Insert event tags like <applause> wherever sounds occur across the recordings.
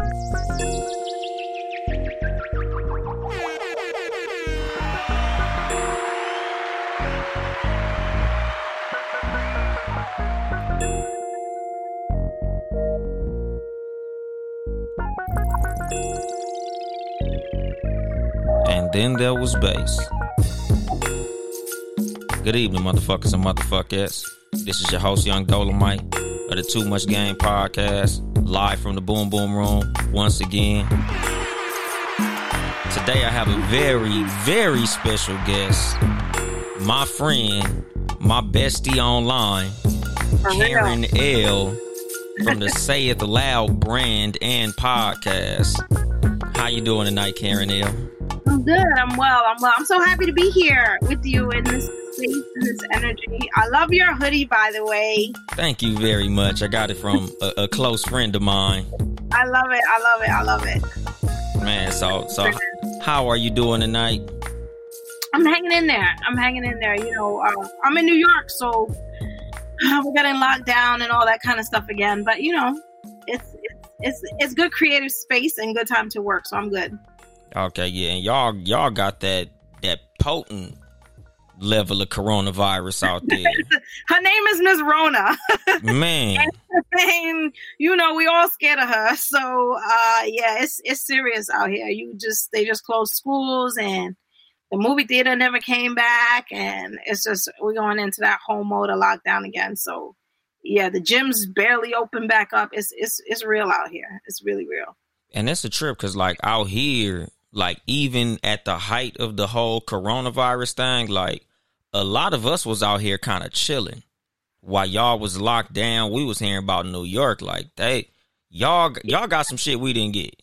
And then there was bass. Good evening, motherfuckers and motherfuckers. This is your host, Yung Dolemite, of the Too Much Game podcast, live from the Boom Boom Room once again. Today I have a very, very special guest. My friend, my bestie online, Karyn Elle. from the Say It Loud brand and podcast. How you doing tonight, Karyn Elle? I'm good. I'm well. I'm well. I'm so happy to be here with you in this space and this energy. I love your hoodie, by the way. Thank you very much. I got it from a, a close friend of mine. I love it. I love it. I love it. Man, so so how are you doing tonight? I'm hanging in there. I'm hanging in there. You know, uh, I'm in New York, so <sighs> we're getting locked down and all that kind of stuff again. But you know, it's it's it's it's good creative space and good time to work. So I'm good. Okay, yeah, and y'all y'all got that that potent level of coronavirus out <laughs> there. Her name is Miss Rona. <laughs> Man, and you know we all scared of her. So uh, yeah, it's it's serious out here. You just they just closed schools and the movie theater never came back, and it's just we're going into that whole mode of lockdown again. So yeah, the gyms barely open back up. It's it's it's real out here. It's really real. and it's a trip because like out here, like even at the height of the whole coronavirus thing, like a lot of us was out here kind of chilling while y'all was locked down. We was hearing about New York, like they y'all y'all got some shit we didn't get.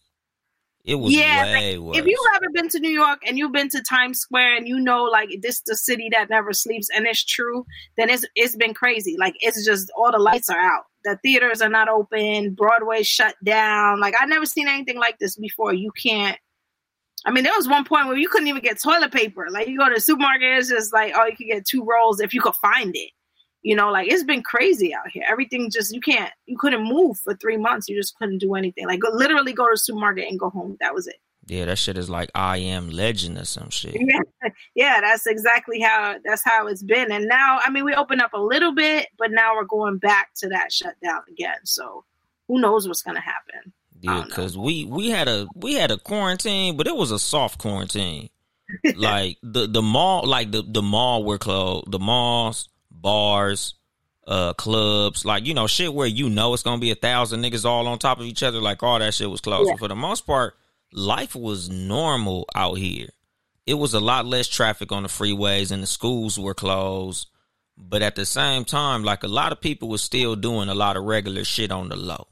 It was Yeah, way worse. If you've ever been to New York and you've been to Times Square and you know like this the city that never sleeps and it's true, then it's it's been crazy. Like it's just all the lights are out. The theaters are not open, Broadway shut down. Like I've never seen anything like this before. You can't I mean, there was one point where you couldn't even get toilet paper. Like you go to the supermarket, it's just like, oh, you could get two rolls if you could find it. You know, like it's been crazy out here. Everything just you can't you couldn't move for three months. You just couldn't do anything. Like go, literally go to the supermarket and go home. That was it. yeah, that shit is like I am legend or some shit. <laughs> Yeah, yeah, that's exactly how that's how it's been. And now, I mean, we opened up a little bit, but now we're going back to that shutdown again. So who knows what's gonna happen? Yeah, because we we had a we had a quarantine, but it was a soft quarantine. like <laughs> the the mall, like the the mall were closed. The malls, bars, uh, clubs, like you know, shit where you know it's gonna be a thousand niggas all on top of each other. Like all that shit was closed. Yeah. For the most part, life was normal out here. It was a lot less traffic on the freeways, and the schools were closed. But at the same time, like a lot of people were still doing a lot of regular shit on the low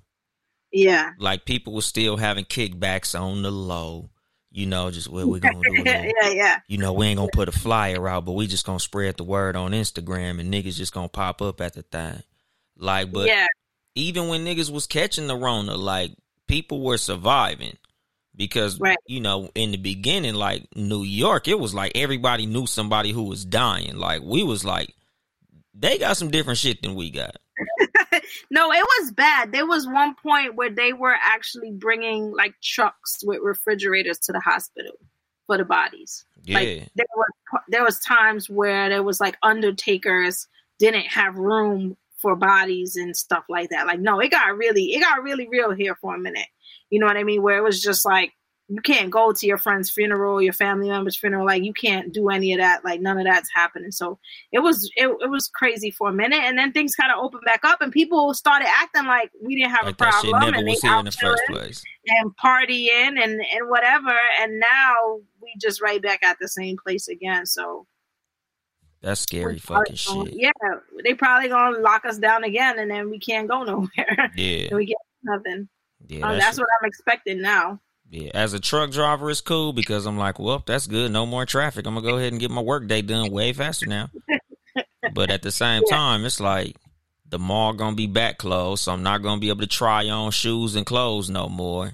Yeah, like people were still having kickbacks on the low. You know, just what we're gonna do. It. <laughs> Yeah, yeah. You know, we ain't gonna put a flyer out, but we just gonna spread the word on Instagram, and niggas just gonna pop up at the thing. Like, but yeah, even when niggas was catching the Rona, like people were surviving because Right. you know in the beginning, like New York, it was like everybody knew somebody who was dying. Like we was like, they got some different shit than we got. No, it was bad. There was one point where they were actually bringing like trucks with refrigerators to the hospital for the bodies. Yeah, Like there was there was times where there was like undertakers didn't have room for bodies and stuff like that. Like no, it got really it got really real here for a minute. You know what I mean? Where it was just like you can't go to your friend's funeral, your family member's funeral. Like you can't do any of that. Like none of that's happening. So it was it, it was crazy for a minute, and then things kind of opened back up, and people started acting like we didn't have like a problem, and they out in the and partying and and whatever. And now we just right back at the same place again. So That's scary fucking gonna- shit. Yeah, they probably gonna lock us down again, and then we can't go <laughs> nowhere. Yeah. and we get nothing. Yeah, Uh, that that's what I'm expecting now. Yeah, as a truck driver, it's cool because I'm like, well, that's good. No more traffic. I'm gonna go ahead and get my work day done way faster now. but at the <laughs> same Yeah. time, it's like the mall gonna be back closed, so I'm not gonna be able to try on shoes and clothes no more.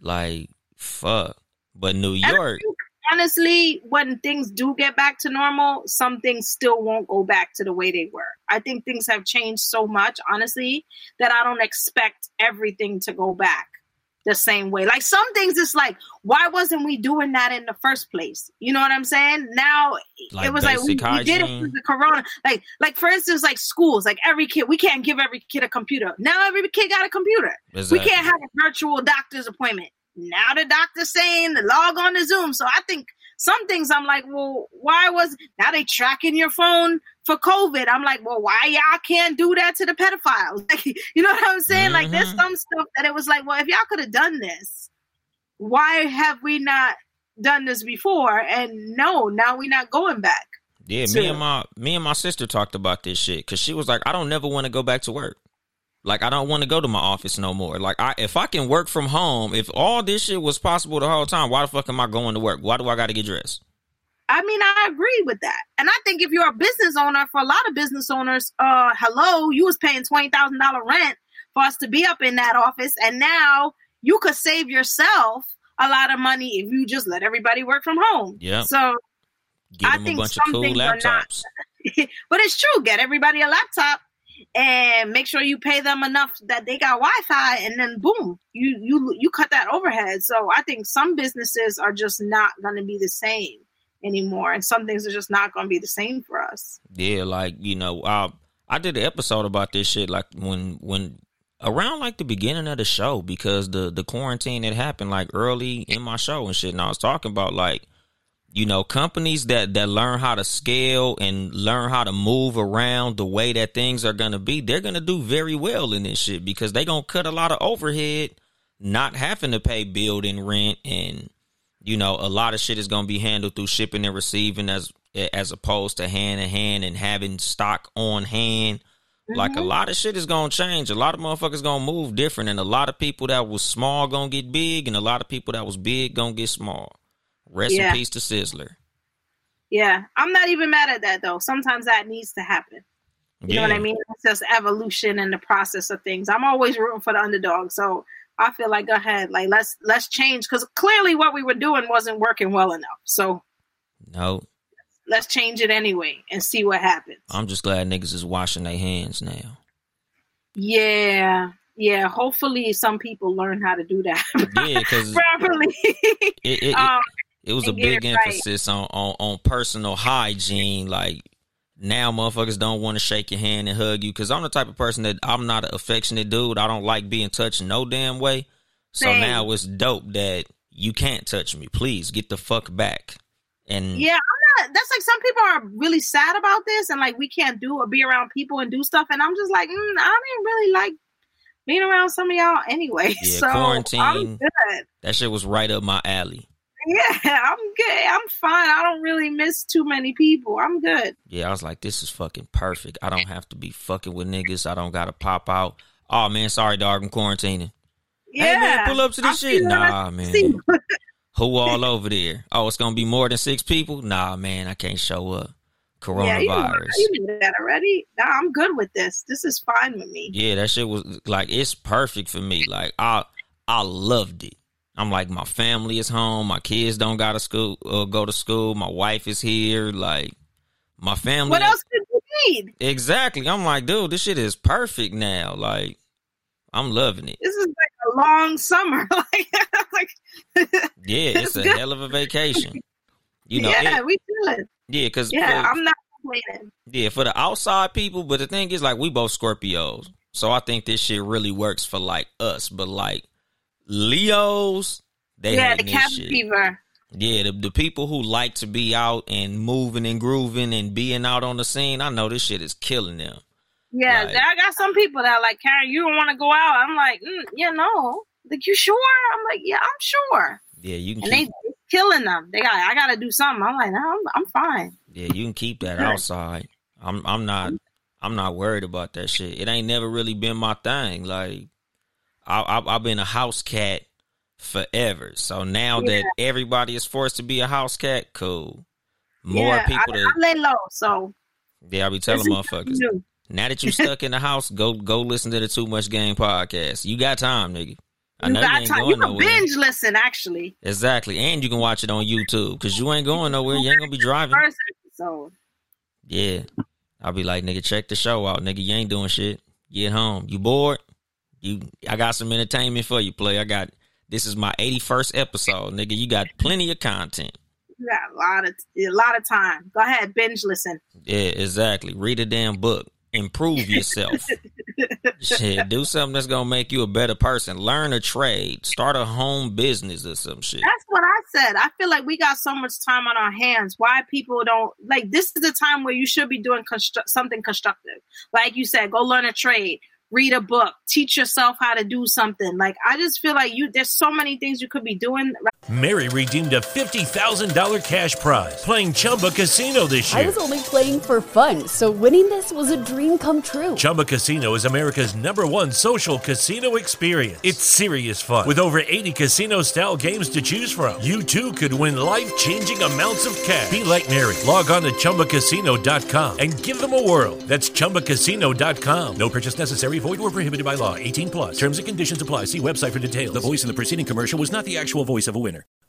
Like, fuck. But New York, think, honestly, when things do get back to normal, some things still won't go back to the way they were. I think things have changed so much, honestly, that I don't expect everything to go back the same way. Like some things, it's like, why wasn't we doing that in the first place? You know what I'm saying? Now like it was like we, we did it through the corona. Like, like for instance, like schools, like every kid, we can't give every kid a computer. Now every kid got a computer. Exactly. We can't have a virtual doctor's appointment. Now the doctor's saying log on to Zoom. So I think some things I'm like, well, why was now they tracking your phone for COVID? I'm like, well, why y'all can't do that to the pedophiles? <laughs> Like, you know what I'm saying? Like, there's Mhm. some stuff that it was like, well, if y'all could have done this, why have we not done this before? And no, now we're not going back. Yeah, So- me and my me and my sister talked about this shit because she was like, I don't never want to go back to work. Like I don't want to go to my office no more. Like I if I can work from home, if all this shit was possible the whole time, why the fuck am I going to work? Why do I got to get dressed? I mean, I agree with that. And I think if you're a business owner, for a lot of business owners, uh, hello, you was paying twenty thousand dollar rent for us to be up in that office, and now you could save yourself a lot of money if you just let everybody work from home. Yeah. So, Get I them a think bunch of some cool things are not- <laughs> but it's true. Get everybody a laptop and make sure you pay them enough that they got Wi-Fi, and then boom, you you you cut that overhead. So I think some businesses are just not going to be the same anymore, and some things are just not going to be the same for us. Yeah, like you know, I I did an episode about this shit like when when around like the beginning of the show because the the quarantine had happened like early in my show and shit, and I was talking about like you know companies that that learn how to scale and learn how to move around the way that things are gonna be, they're gonna do very well in this shit because they're gonna cut a lot of overhead, not having to pay building rent and you know a lot of shit is gonna be handled through shipping and receiving as as opposed to hand in hand and having stock on hand. Like a Mhm. lot of shit is gonna change. A lot of motherfuckers gonna move different, and a lot of people that was small gonna get big, and a lot of people that was big gonna get small. Rest Yeah. in peace to Sizzler. Yeah, I'm not even mad at that though. Sometimes that needs to happen. You know what I mean? It's just evolution and the process of things. I'm always rooting for the underdog, so I feel like go ahead, like let's let's change because clearly what we were doing wasn't working well enough. So No, let's change it anyway and see what happens. I'm just glad niggas is washing their hands now. yeah, yeah. Hopefully, some people learn how to do that Yeah, because <laughs> it, properly. it, it, um, it was a big it right. emphasis on, on on personal hygiene. Like now, motherfuckers don't want to shake your hand and hug you because I'm the type of person that I'm not an affectionate dude. I don't like being touched no damn way. So Same. now it's dope that you can't touch me. Please get the fuck back. And yeah, I'm not. That's like some people are really sad about this, and like we can't do or be around people and do stuff. And I'm just like, mm, I didn't really like being around some of y'all anyway. <laughs> Yeah, so I'm quarantine. good. that shit was right up my alley. Yeah, <laughs> I'm good. I'm fine. I don't really miss too many people. I'm good. Yeah, I was like, this is fucking perfect. I don't have to be fucking with niggas. I don't gotta pop out. Oh man, sorry, dog. I'm quarantining. Yeah. Hey man, pull up to I this shit. Nah, I man. Who all over there? Oh, it's gonna be more than six people? Nah, man, I can't show up. Yeah, you, Coronavirus. you knew that already. Nah, I'm good with this. This is fine with me. Yeah, that shit was like it's perfect for me. Like I I loved it. I'm like my family is home, my kids don't gotta school uh, go to school, my wife is here, like my family What else did you need? Exactly. I'm like, dude, this shit is perfect now. Like I'm loving it. This is like a long summer. <laughs> like, like Yeah, it's a Good. hell of a vacation. You know, yeah, it- we good. yeah, because Yeah, I'm not complaining. Yeah, for the outside people, but the thing is, like, we both Scorpios, so I think this shit really works for like us. But like Leos, they yeah, the cabin fever. Yeah, the, the people who like to be out and moving and grooving and being out on the scene, I know this shit is killing them. Yeah, Like- I got some people that are like, Karyn, you don't want to go out. I'm like, mm, yeah, no. Like, you sure? I'm like, yeah, I'm sure. Yeah, you can And they keep, it's killing them. They got, I got to do something. I'm like, no, I'm, I'm fine. yeah, you can keep that outside. I'm I'm not I'm not worried about that shit. It ain't never really been my thing. Like I, I, I've been a house cat forever. So now Yeah. that everybody is forced to be a house cat, cool. More yeah, people I, to I lay low, so yeah, I be telling motherfuckers. Now that you <laughs> stuck in the house, go go listen to the Too Much Game podcast. You got time, nigga. I You know got you ain't time. going You can nowhere. binge listen, actually. Exactly, and you can watch it on YouTube because you ain't going nowhere. You ain't gonna be driving. First episode. Yeah, I'll be like, nigga, check the show out, nigga. You ain't doing shit. Get home. You bored? You, I got some entertainment for you, play. I got. This is my 81st episode, nigga. You got plenty of content. You got a lot of a lot of time. Go ahead, binge listen. Yeah, exactly. Read a damn book. Improve yourself. <laughs> shit, do something that's gonna make you a better person. Learn a trade. Start a home business or some shit. That's what I said. I feel like we got so much time on our hands. Why people don't like this is the time where you should be doing constru- something constructive. Like you said, go learn a trade, read a book, teach yourself how to do something. Like I just feel like you there's so many things you could be doing. Mary redeemed a $50,000 cash prize playing Chumba Casino this year. I was only playing for fun, so winning this was a dream come true. Chumba Casino is America's number one social casino experience. It's serious fun. With over 80 casino style games to choose from, you too could win life changing amounts of cash. Be like Mary. Log on to chumbacasino.com and give them a whirl. That's chumbacasino.com. No purchase necessary, void or prohibited by law. 18 plus. Terms and conditions apply. See website for details. The voice in the preceding commercial was not the actual voice of a winner.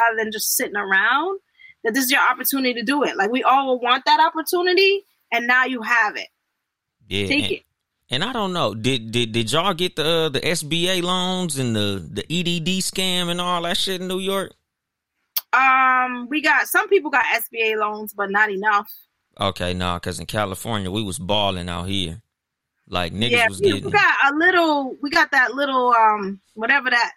Rather than just sitting around. That this is your opportunity to do it. Like we all want that opportunity, and now you have it. Yeah, Take and, it. and I don't know. Did did did y'all get the uh, the SBA loans and the the EDD scam and all that shit in New York? Um, we got some people got SBA loans, but not enough. Okay, nah, because in California we was balling out here. Like niggas yeah, was we, getting we got a little. We got that little um whatever that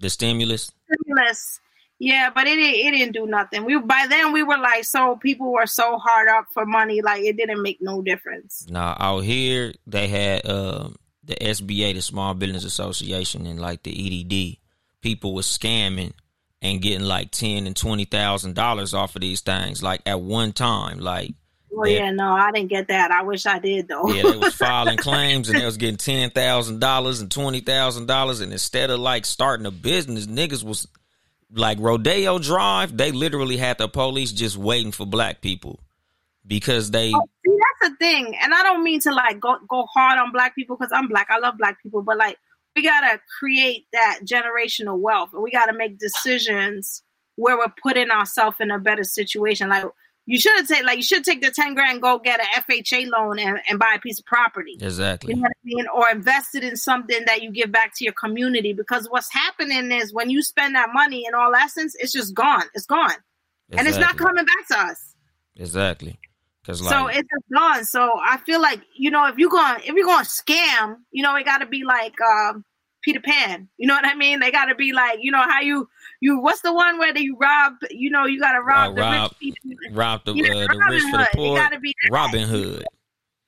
the stimulus. stimulus. Yeah, but it didn't, it didn't do nothing. We by then we were like so people were so hard up for money, like it didn't make no difference. Nah, out here they had um the SBA, the Small Business Association, and like the EDD. People was scamming and getting like ten and twenty thousand dollars off of these things, like at one time. Like Well, Yeah. yeah, no, I didn't get that. I wish I did though. Yeah, they was <laughs> filing claims and they was getting ten thousand dollars and twenty thousand dollars, and instead of like starting a business, niggas was like Rodeo Drive. They literally had the police just waiting for black people because they Oh, see, that's the thing, and I don't mean to like go go hard on black people because I'm black. I love black people, but like we gotta create that generational wealth, and we gotta make decisions where we're putting ourselves in a better situation. Like you should take, like you should take the ten grand, go get an FHA loan, and, and buy a piece of property. exactly You know what I mean? Or invest it in something that you give back to your community. Because what's happening is when you spend that money in all essence, it's just gone. It's gone, and it's not coming back to us. exactly like so it's just gone. So I feel like you know if you're going if you're going to scam, you know it got to be like um, Peter Pan. You know what I mean? They got to be like you know how you you what's the one where they rob? You know you got to rob Uh, the rob- rich people. rob the, uh, the rich for the It poor. gotta be. Robin Hood.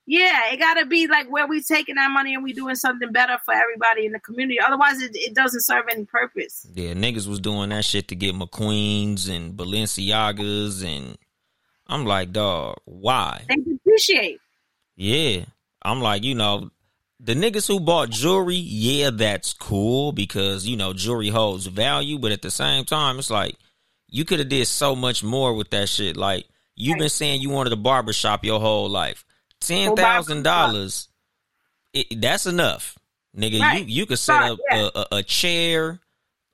Yeah, it got to be like where we taking that money and we doing something better for everybody in the community. Otherwise, it, it doesn't serve any purpose. Yeah, niggas was doing that shit to get McQueens and Balenciagas, and I'm like, dog, why? They depreciate. Yeah. I'm like, you know, the niggas who bought jewelry, yeah, that's cool because, you know, jewelry holds value, but at the same time, it's like you could have did so much more with that shit. Like you've been saying you wanted a barber shop your whole life. Ten thousand dollars, that's enough. Nigga, Right. you you could set up yeah. a, a, a chair,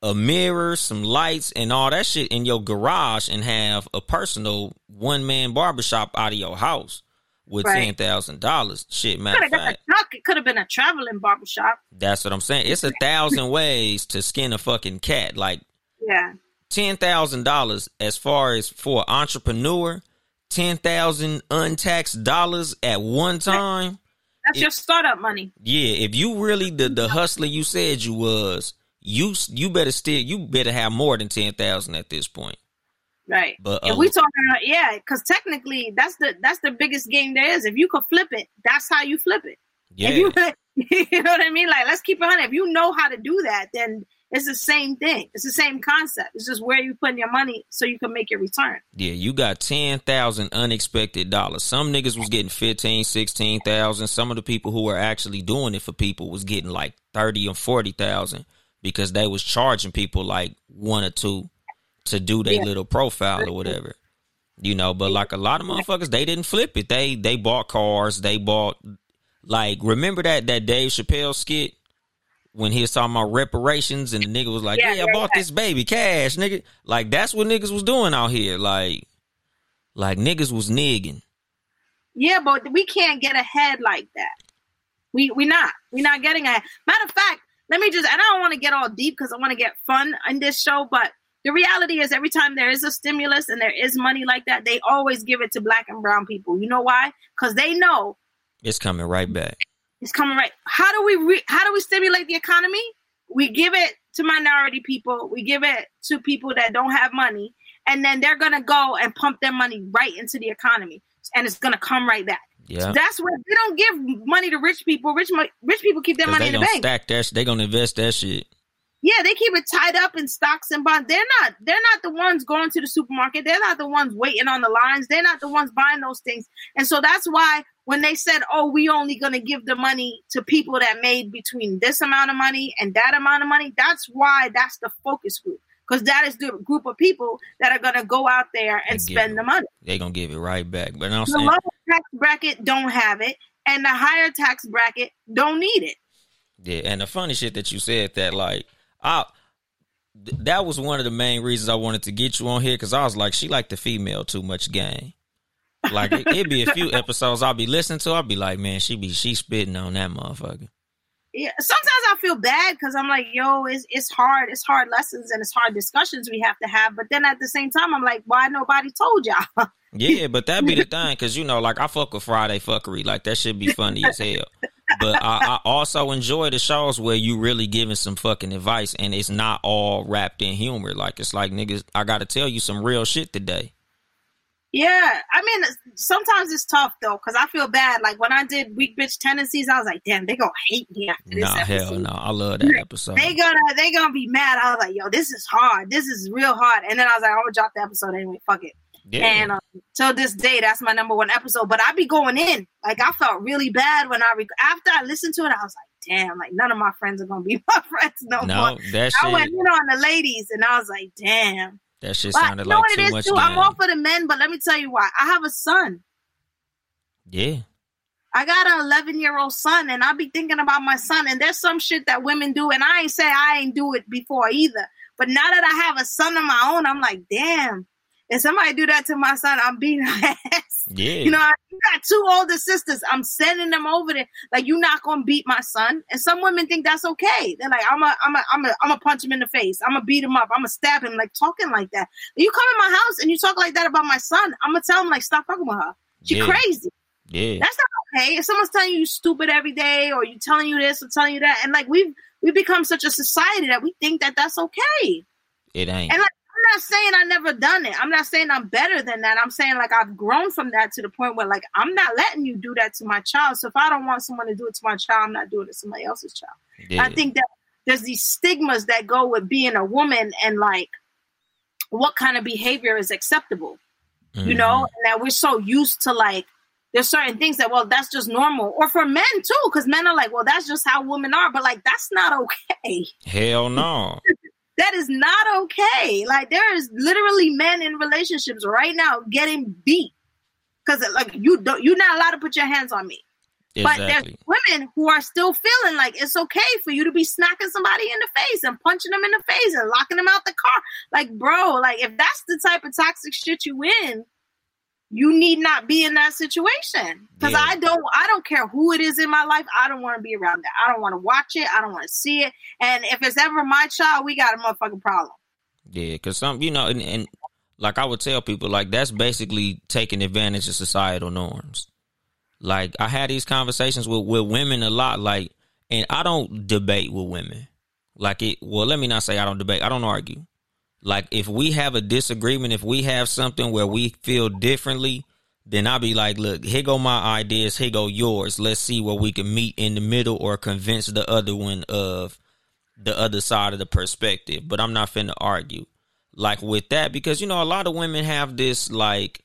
a mirror, some lights, and all that shit in your garage and have a personal one man barbershop out of your house with Right. ten thousand dollars. Shit, matter of fact, truck. It could have been a traveling barbershop. that's what I'm saying. It's a thousand <laughs> ways to skin a fucking cat. Like Yeah. ten thousand dollars as far as for an entrepreneur, ten thousand untaxed dollars at one time. That's your startup money. Yeah, if you really the the <laughs> hustler you said you was, you you better still you better have more than ten thousand at this point. Right. But if uh, we talking about yeah, because technically that's the that's the biggest game there is. If you could flip it, that's how you flip it. yeah, If you, <laughs> you know what I mean? Like let's keep it on. If you know how to do that, then it's the same thing. It's the same concept. It's just where you putting your money so you can make your return. yeah, you got ten thousand unexpected dollars. Some niggas was getting fifteen, sixteen thousand. Some of the people who were actually doing it for people was getting like thirty or forty thousand because they was charging people like one or two to do their Yeah. little profile or whatever. You know, but like a lot of motherfuckers, they didn't flip it. They they bought cars. They bought like remember that that Dave Chappelle skit when he was talking about reparations and the nigga was like, Yeah, "Yeah, I bought this baby cash, nigga." Like that's what niggas was doing out here. Like like niggas was nigging. Yeah, but we can't get ahead like that. We we not. we not getting ahead. Matter of fact, let me just and I don't want to get all deep because I want to get fun in this show, but the reality is every time there is a stimulus and there is money like that, they always give it to black and brown people. You know why? Because they know It's coming right back. it's coming right. How do we re- how do we stimulate the economy? We give it to minority people. We give it to people that don't have money, and then they're gonna go and pump their money right into the economy, and it's gonna come right back. Yeah. That's where they don't give money to rich people. Rich rich people keep their money in the bank. stack that. sh- They gonna invest that shit. Yeah, they keep it tied up in stocks and bonds. They're not. They're not the ones going to the supermarket. They're not the ones waiting on the lines. They're not the ones buying those things. And so that's why when they said, "Oh, we only going to give the money to people that made between this amount of money and that amount of money," that's why that's the focus group because that is the group of people that are going to go out there and give spend the money. They gonna give it right back. But I'm The saying, lower tax bracket don't have it, and the higher tax bracket don't need it. yeah. And the funny shit that you said that like, I that was one of the main reasons I wanted to get you on here because I was like, she like the female too much game. Like it, it'd be a few episodes I'll be listening to. I'll be like, man, she be she spitting on that motherfucker. yeah, sometimes I feel bad because I'm like, yo, it's it's hard, it's hard lessons and it's hard discussions we have to have. But then at the same time, I'm like, why nobody told y'all? Yeah, but that be the <laughs> thing, cause you know, like I fuck with Friday fuckery, like that should be funny as hell. But I, I also enjoy the shows where you really giving some fucking advice, and it's not all wrapped in humor. Like it's like niggas, I got to tell you some real shit today. yeah, I mean, sometimes it's tough though because I feel bad. Like when I did weak bitch tendencies, I was like, damn, they gonna hate me after this Nah, hell episode. no, I love that episode. They gonna they gonna be mad. I was like, yo, this is hard. This is real hard. And then I was like, I'm gonna drop the episode anyway. Fuck it. Yeah, And um, till this day, that's my number one episode. But I be going in. Like I felt really bad when I rec- after I listened to it. I was like, damn, like none of my friends are gonna be <laughs> my friends no, no, more. that I went in on the ladies, and I was like, damn. that shit But sounded you know like what too it is much. too. I'm all for the men, but let me tell you why. I have a son. Yeah, I got an 11 year old son, and I be thinking about my son. And there's some shit that women do, and I ain't say I ain't do it before either. But now that I have a son of my own, I'm like, damn. If somebody do that to my son, I'm beating her <laughs> ass. yeah, You know, you got two older sisters. I'm sending them over there. Like, you're not gonna beat my son. And some women think that's okay. They're like, I'm a, I'm a, I'm a, I'm a punch him in the face. I'm gonna beat him up. I'm gonna stab him. Like talking like that. You come in my house and you talk like that about my son. I'm gonna tell him like, stop fucking with her. She Yeah. crazy. yeah. That's not okay. If someone's telling you you stupid every day, or you telling you this or telling you that, and like we've we become such a society that we think that that's okay. It ain't. And like I'm not saying I never done it. I'm not saying I'm better than that. I'm saying like I've grown from that to the point where like I'm not letting you do that to my child. So if I don't want someone to do it to my child, I'm not doing it to somebody else's child. Yeah. I think that there's these stigmas that go with being a woman and like what kind of behavior is acceptable you know, Mhm. and that we're so used to like there's certain things that well that's just normal, or for men too, because men are like, well that's just how women are, but like that's not okay. Hell no. That is not okay. Like there is literally men in relationships right now getting beat because like you don't you're not allowed to put your hands on me. But there's women who are still feeling like it's okay for you to be smacking somebody in the face and punching them in the face and locking them out the car. Like, bro, like if that's the type of toxic shit you in, you need not be in that situation. Because Yeah. I don't, I don't care who it is in my life. I don't want to be around that. I don't want to watch it. I don't want to see it. And if it's ever my child, we got a motherfucking problem. Yeah, because some, you know, and, and like I would tell people, like that's basically taking advantage of societal norms. Like I had these conversations with with women a lot. Like, and I don't debate with women. Like it. Well, let me not say I don't debate. I don't argue. Like if we have a disagreement, if we have something where we feel differently, then I'll be like, look, here go my ideas, here go yours. Let's see where we can meet in the middle or convince the other one of the other side of the perspective. But I'm not finna argue. Like with that, because you know, a lot of women have this like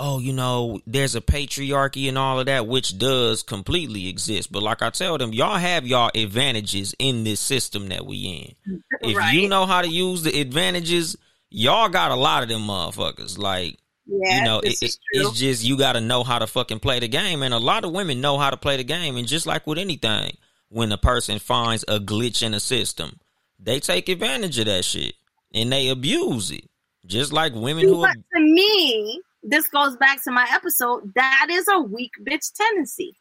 oh, you know, there's a patriarchy and all of that, which does completely exist. But like I tell them, y'all have y'all advantages in this system that we in. If right. you know how to use the advantages, y'all got a lot of them motherfuckers. Like, yeah, you know, it, it, it's just you got to know how to fucking play the game, and a lot of women know how to play the game. And just like with anything, when a person finds a glitch in a system, they take advantage of that shit and they abuse it. Just like women who. But to me, this goes back to my episode. That is a weak bitch tendency.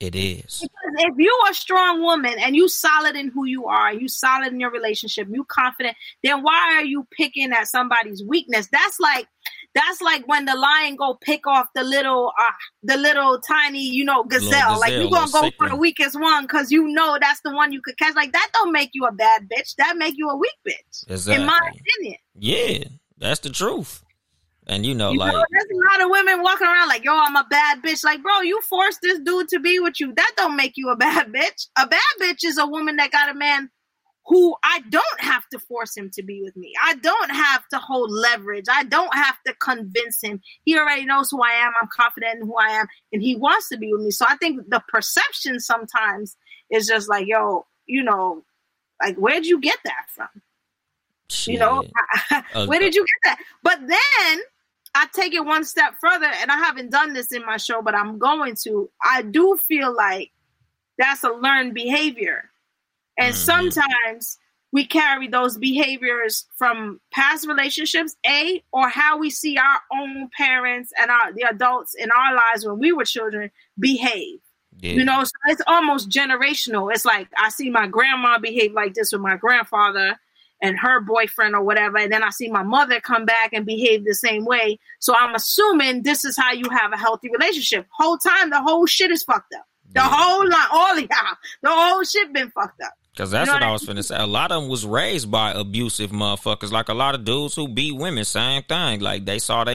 It is. Because if you're a strong woman and you solid in who you are, you solid in your relationship, you confident, then why are you picking at somebody's weakness? That's like that's like when the lion go pick off the little uh the little tiny, you know, gazelle. gazelle like you gonna go for the weakest one because you know that's the one you could catch. Like that don't make you a bad bitch. That make you a weak bitch. Exactly. In my opinion. Yeah, that's the truth. And you know, you like know, there's a lot of women walking around like, yo, I'm a bad bitch. Like, bro, you forced this dude to be with you. That don't make you a bad <laughs> bitch. A bad bitch is a woman that got a man who I don't have to force him to be with me. I don't have to hold leverage. I don't have to convince him. He already knows who I am. I'm confident in who I am, and he wants to be with me. So I think the perception sometimes is just like, yo, you know, like where'd you get that from? Shit. You know, <laughs> uh, where did you get that? But then I take it one step further, and I haven't done this in my show, but I'm going to. I do feel like that's a learned behavior. And mm-hmm. sometimes we carry those behaviors from past relationships, A, or how we see our own parents and our, the adults in our lives when we were children behave. Yeah. You know, so it's almost generational. It's like I see my grandma behave like this with my grandfather and her boyfriend or whatever. And then I see my mother come back and behave the same way. So I'm assuming this is how you have a healthy relationship. Whole time, the whole shit is fucked up. The yeah. whole lot, all of y'all, the whole shit been fucked up. Cause that's you know what, what I was finna say. A lot of them was raised by abusive motherfuckers. Like a lot of dudes who beat women, same thing. Like they saw they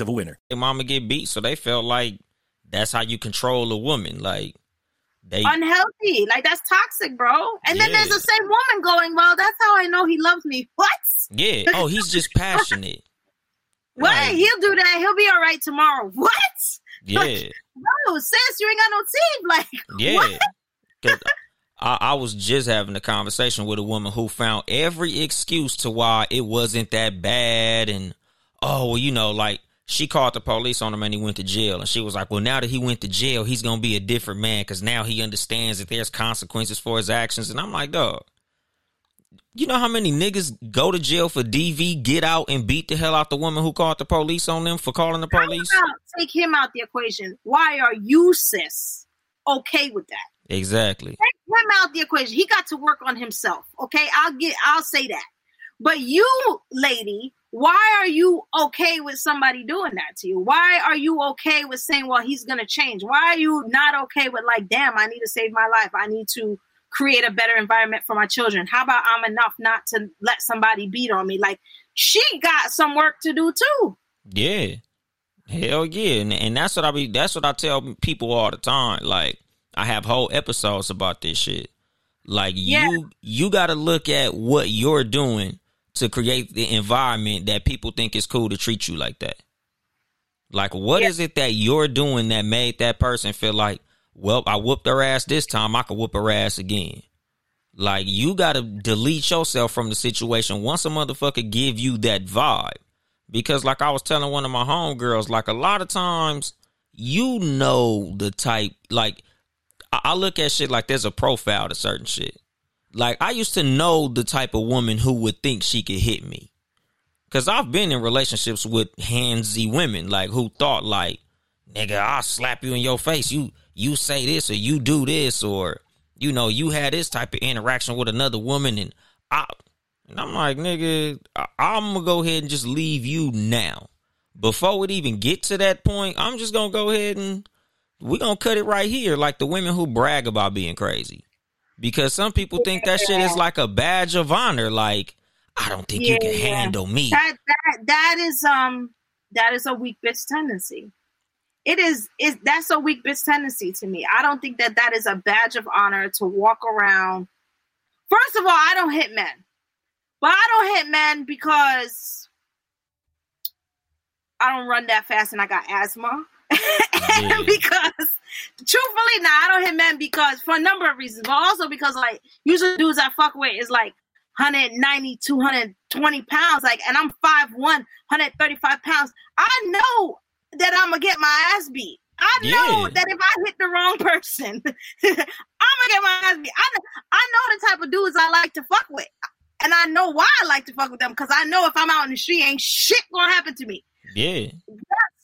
of a winner winner. Their mama get beat, so they felt like that's how you control a woman. Like they unhealthy. Like that's toxic, bro. And yeah. then there's the same woman going, Well, that's how I know he loves me. <laughs> What? Yeah. Oh, he's just passionate. <laughs> what? Like, He'll do that. He'll be all right tomorrow. <laughs> What? Yeah. Like, no, sis, you ain't got no team. Like, yeah. I, I was just having a conversation with a woman who found every excuse to why it wasn't that bad and oh well, you know, like she called the police on him and he went to jail. And she was like, well, now that he went to jail, he's going to be a different man because now he understands that there's consequences for his actions. And I'm like, dog, you know how many niggas go to jail for DV, get out, and beat the hell out the woman who called the police on them for calling the police? Take him out the equation. Why are you, sis, okay with that? Exactly. Take him out the equation. He got to work on himself. Okay, I'll get. I'll say that. But you, lady, why are you okay with somebody doing that to you? Why are you okay with saying, well, he's going to change? Why are you not okay with, like, damn, I need to save my life? I need to create a better environment for my children. How about I'm enough not to let somebody beat on me? Like, she got some work to do too. Yeah. Hell yeah, and, and that's what I be. That's what I tell people all the time. Like I have whole episodes about this shit. Like Yeah. you, you got to look at what you're doing to create the environment that people think is cool to treat you like that. Like, what is Yeah. it that you're doing that made that person feel like, well, I whooped her ass this time, I can whoop her ass again. Like, you got to delete yourself from the situation once a motherfucker give you that vibe. Because, like I was telling one of my homegirls, like a lot of times, you know the type. Like, I, I look at shit like there's a profile to certain shit. Like, I used to know the type of woman who would think she could hit me. Cause I've been in relationships with handsy women, like who thought like, nigga, I'll slap you in your face. You you say this or you do this or you know you had this type of interaction with another woman and I and I'm like, nigga, I, I'm gonna go ahead and just leave you now. Before it even get to that point, I'm just gonna go ahead and we're gonna cut it right here, like the women who brag about being crazy. Because some people think that shit is like a badge of honor, like I don't think you can Yeah. handle me. That that that is um that is a weak bitch tendency. It is is that's a weak bitch tendency to me. I don't think that that is a badge of honor to walk around. First of all, I don't hit men, but I don't hit men because I don't run that fast and I got asthma. <laughs> Because truthfully, nah, I don't hit men because for a number of reasons, but also because like usually dudes I fuck with is like 190, 220 pounds, like, and I'm 5'1, 135 pounds. I know that I'm gonna get my ass beat. I know Yeah. that if I hit the wrong person, <laughs> I'm gonna get my ass beat. I know, I know the type of dudes I like to fuck with, and I know why I like to fuck with them because I know if I'm out in the street, ain't shit gonna happen to me. Yeah,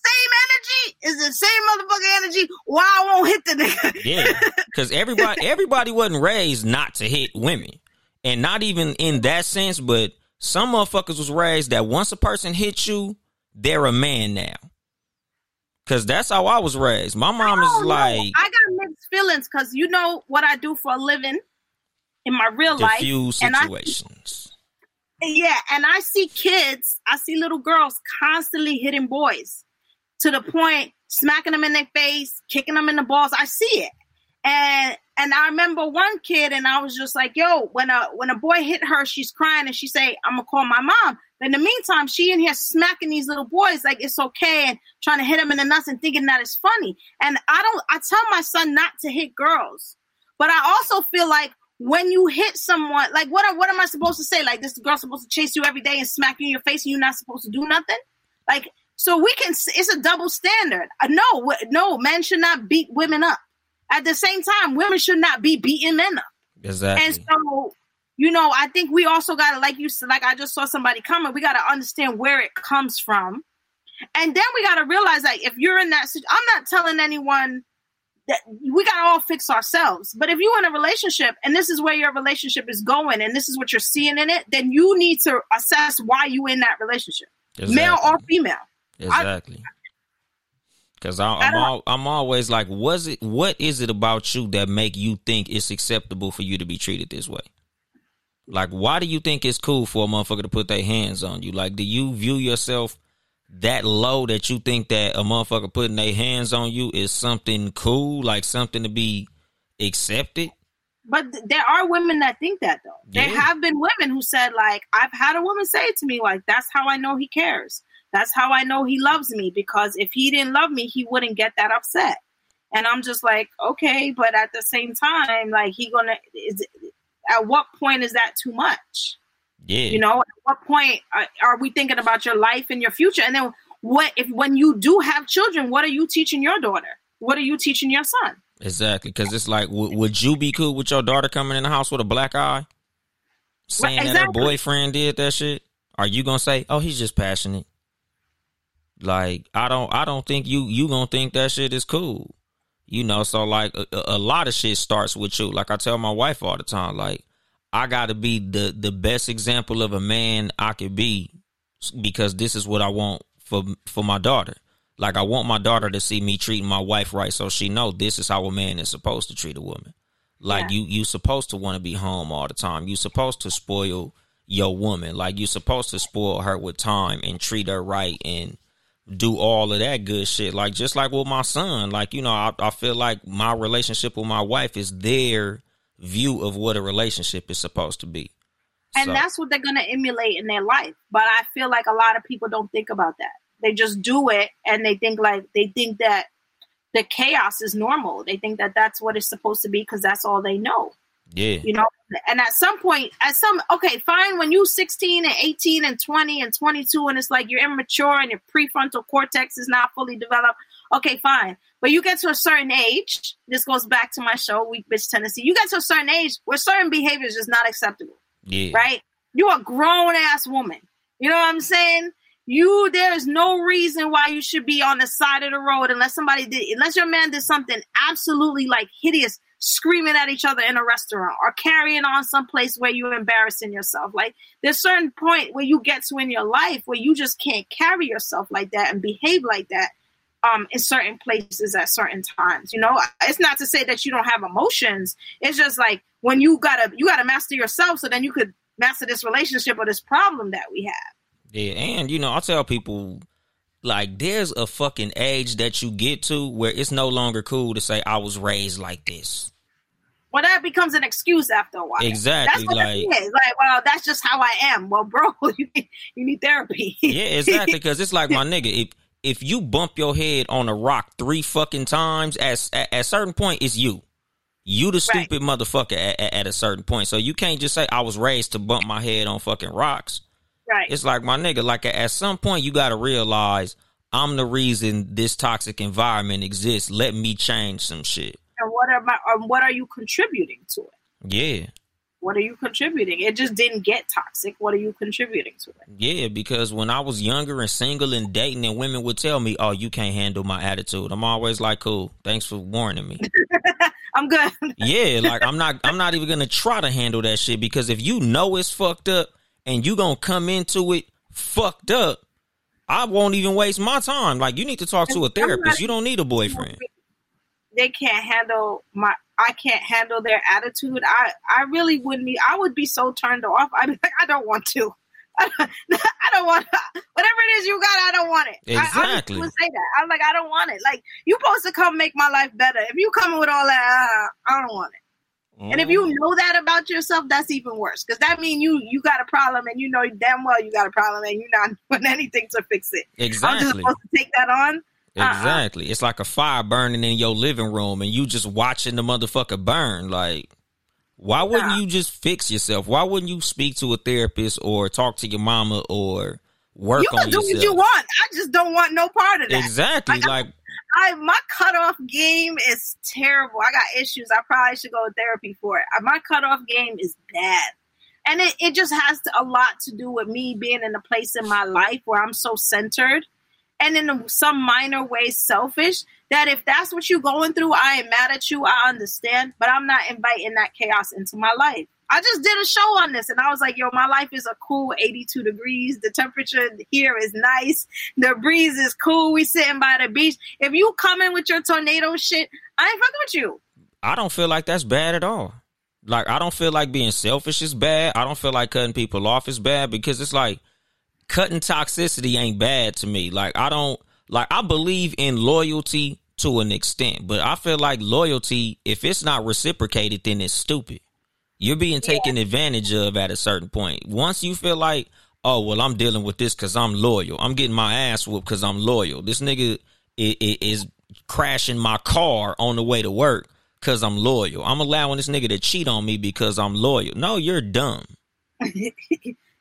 Same energy is the same motherfucking energy. Why I won't hit the nigga? yeah. Because everybody, <laughs> everybody wasn't raised not to hit women, and not even in that sense. But some motherfuckers was raised that once a person hits you, they're a man now. Because that's how I was raised. My mom is don't know. like I got mixed feelings because you know what I do for a living in my real life. diffuse and I- situations. Yeah, and I see kids, I see little girls constantly hitting boys to the point smacking them in their face, kicking them in the balls. I see it. And and I remember one kid and I was just like, yo, when a when a boy hit her, she's crying and she say, I'm gonna call my mom. But in the meantime, she in here smacking these little boys like it's okay and trying to hit them in the nuts and thinking that it's funny. And I don't I tell my son not to hit girls. But I also feel like when you hit someone, like what what am I supposed to say? Like this girl's supposed to chase you every day and smack you in your face, and you're not supposed to do nothing. Like so, we can. It's a double standard. Uh, no, no, men should not beat women up. At the same time, women should not be beating men up. Exactly. And so, you know, I think we also got to, like you said, like I just saw somebody comment, we got to understand where it comes from. And then we got to realize that if you're in that, I'm not telling anyone that we got to all fix ourselves. But if you're in a relationship and this is where your relationship is going and this is what you're seeing in it, then you need to assess why you in that relationship, male or female. Exactly. Because I'm all, I'm always like, was it? What is it about you that make you think it's acceptable for you to be treated this way? Like, why do you think it's cool for a motherfucker to put their hands on you? Like, do you view yourself that low that you think that a motherfucker putting their hands on you is something cool, like something to be accepted? But there are women that think that though. There have been women who said like I've had a woman say to me like that's how I know he cares. That's how I know he loves me because if he didn't love me, he wouldn't get that upset. And I'm just like, okay, but at the same time, like he gonna is at what point is that too much? Yeah, You know, at what point are, are we thinking about your life and your future? And then what if when you do have children, what are you teaching your daughter? What are you teaching your son? exactly. Because it's like, w- would you be cool with your daughter coming in the house with a black eye, saying that her boyfriend did that shit? Are you gonna say, "Oh, he's just passionate"? Like, I don't, I don't think you you gonna think that shit is cool. You know, so like a, a lot of shit starts with you. Like I tell my wife all the time, like I got to be the the best example of a man I could be because this is what I want for for my daughter. Like I want my daughter to see me treating my wife right, so she know this is how a man is supposed to treat a woman. Like Yeah. you you supposed to want to be home all the time. You supposed to spoil your woman. Like you supposed to spoil her with time and treat her right and do all of that good shit. Like just like with my son, like you know, I, I feel like my relationship with my wife is their view of what a relationship is supposed to be. And So- that's what they're going to emulate in their life. But I feel like a lot of people don't think about that. They just do it and they think like they think that the chaos is normal. They think that that's what it's supposed to be because that's all they know. Yeah, you know and at some point at some okay fine when you 16 and 18 and 20 and 22 and it's like you're immature and your prefrontal cortex is not fully developed okay fine. But you get to a certain age this goes back to my show weak bitch tendencies you get to a certain age where certain behavior is just not acceptable yeah, right? You're a grown ass woman. You know what i'm saying? You there's no reason why you should be on the side of the road unless somebody did unless your man did something absolutely like hideous screaming at each other in a restaurant or carrying on someplace where you're embarrassing yourself like there's certain point where you get to in your life where you just can't carry yourself like that and behave like that um in certain places at certain times you know it's not to say that you don't have emotions it's just like when you gotta you gotta master yourself so then you could master this relationship or this problem that we have yeah. And you know, I tell people like there's a fucking age that you get to where it's no longer cool to say I was raised like this. Well that becomes an excuse after a while Exactly, that's what like- it is like well that's just how i am well bro <laughs> you need, you need therapy Yeah, exactly. Because it's like my <laughs> nigga, if if you bump your head on a rock three fucking times, at at, at a certain point, it's you. You the Right. stupid motherfucker at, at, at a certain point. So you can't just say I was raised to bump my head on fucking rocks. right It's like my nigga, like at some point you got to realize I'm the reason this toxic environment exists. Let me change some shit. And what am I, um, what are you contributing to it Yeah. what are you contributing it just didn't get toxic what are you contributing to it Yeah, because when I was younger and single and dating, and women would tell me, "Oh, you can't handle my attitude," I'm always like, "Cool, thanks for warning me." <laughs> i'm good <laughs> yeah, like I'm not, I'm not even gonna try to handle that shit because if you know it's fucked up and you gonna come into it fucked up, I won't even waste my time. Like you need to talk to a therapist. You don't need a boyfriend. They can't handle my I can't handle their attitude. I I really wouldn't be I would be so turned off. I'd be like, I don't want to. <laughs> I don't want whatever it is you got. I don't want it. I, I Exactly. just would say that. I'm like, I don't want it. Like you supposed to come make my life better. If you coming with all that, uh, I don't want it. And if you know that about yourself, that's even worse because that means you you got a problem and you know damn well you got a problem and you're not <laughs> doing anything to fix it. Exactly. I'm just supposed to take that on. Uh-uh. exactly. It's like a fire burning in your living room and you just watching the motherfucker burn. Like, why wouldn't Nah. you just fix yourself? Why wouldn't you speak to a therapist or talk to your mama or work You on can do yourself? what you want. I just don't want no part of that. Exactly. Like, Like, I my cutoff game is terrible. I got issues. I probably should go to therapy for it. My cutoff game is bad. And it, it just has to, a lot to do with me being in a place in my life where I'm so centered and in some minor way selfish that if that's what you're going through, I am mad at you. I understand, but I'm not inviting that chaos into my life. I just did a show on this and I was like, yo, my life is a cool 82 degrees. The temperature here is nice. The breeze is cool. We sitting by the beach. If you come in with your tornado shit, I ain't fucking with you. I don't feel like that's bad at all. Like, I don't feel like being selfish is bad. I don't feel like cutting people off is bad because it's like cutting toxicity ain't bad to me. Like, I don't, like, I believe in loyalty to an extent, but I feel like loyalty, if it's not reciprocated, then it's stupid. You're being taken advantage of at a certain point. Once you feel like, oh, well, I'm dealing with this because I'm loyal. I'm getting my ass whooped because I'm loyal. This nigga is crashing my car on the way to work because I'm loyal. I'm allowing this nigga to cheat on me because I'm loyal. No, you're dumb. <laughs>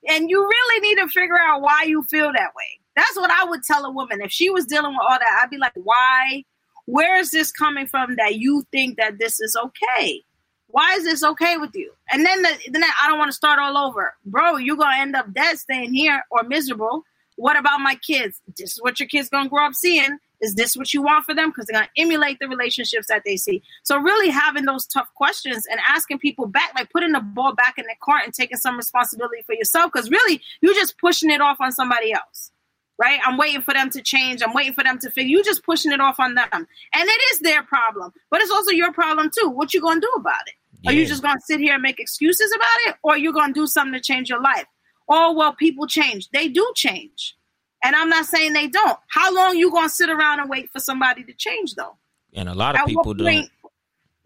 and you really need to figure out why you feel that way. That's what I would tell a woman. If she was dealing with all that, I'd be like, why? Where is this coming from that you think that this is okay? Why is this okay with you? And then, the, then I don't want to start all over. Bro, you're going to end up dead staying here or miserable. What about my kids? This is what your kids going to grow up seeing. Is this what you want for them? Because they're going to emulate the relationships that they see. So, really having those tough questions and asking people back, like putting the ball back in the court and taking some responsibility for yourself. Because really, you're just pushing it off on somebody else, right? I'm waiting for them to change. I'm waiting for them to figure. You're just pushing it off on them. And it is their problem, but it's also your problem too. What you going to do about it? Are you just going to sit here and make excuses about it? Or are you going to do something to change your life? Oh, well, people change. They do change. And I'm not saying they don't. How long you gonna sit around and wait for somebody to change though? And a lot of At people don't.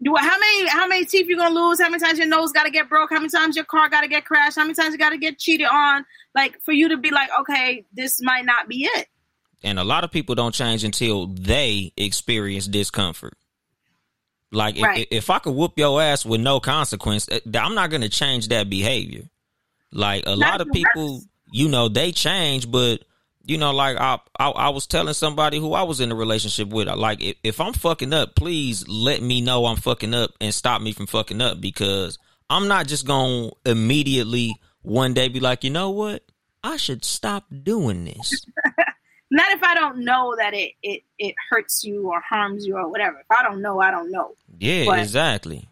Do how many how many teeth you gonna lose? How many times your nose gotta get broke? How many times your car gotta get crashed? How many times you gotta get cheated on? Like for you to be like, okay, this might not be it. And a lot of people don't change until they experience discomfort. Like right. if, if I could whoop your ass with no consequence, eh, I'm not gonna change that behavior. Like a not lot of people, you know, they change, but you know, like I, I, I was telling somebody who I was in a relationship with, like if, if I'm fucking up, please let me know I'm fucking up and stop me from fucking up because I'm not just gonna immediately one day be like, you know what, I should stop doing this. <laughs> not if I don't know that it it it hurts you or harms you or whatever. If I don't know, I don't know. Yeah, but, exactly.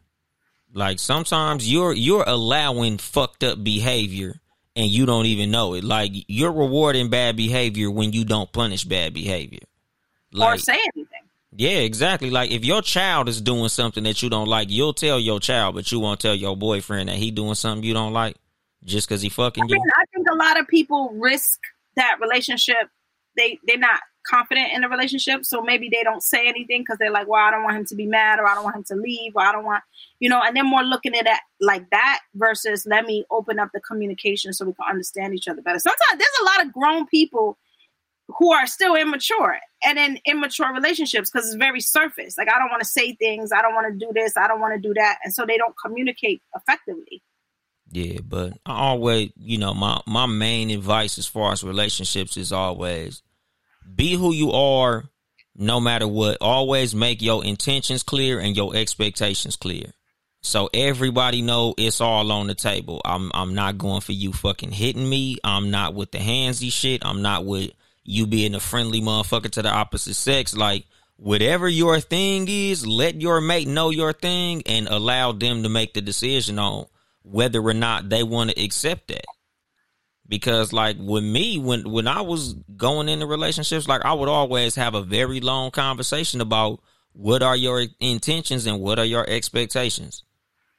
Like sometimes you're you're allowing fucked up behavior and you don't even know it. Like you're rewarding bad behavior when you don't punish bad behavior. Like, or say anything. Yeah, exactly. Like if your child is doing something that you don't like, you'll tell your child, but you won't tell your boyfriend that he doing something you don't like just because he fucking I mean, you. I think a lot of people risk that relationship. They they're not confident in the relationship, so maybe they don't say anything because they're like, well, I don't want him to be mad, or I don't want him to leave, or I don't want you know, and they're more looking at it like that versus let me open up the communication so we can understand each other better. Sometimes there's a lot of grown people who are still immature and in immature relationships because it's very surface. Like I don't want to say things, I don't want to do this, I don't want to do that, and so they don't communicate effectively. Yeah, but I always, you know, my my main advice as far as relationships is always be who you are no matter what. Always make your intentions clear and your expectations clear. So everybody know it's all on the table. I'm I'm not going for you fucking hitting me. I'm not with the handsy shit. I'm not with you being a friendly motherfucker to the opposite sex. Like whatever your thing is, let your mate know your thing and allow them to make the decision on whether or not they want to accept that. Because like with me, when when I was going into relationships, like I would always have a very long conversation about what are your intentions and what are your expectations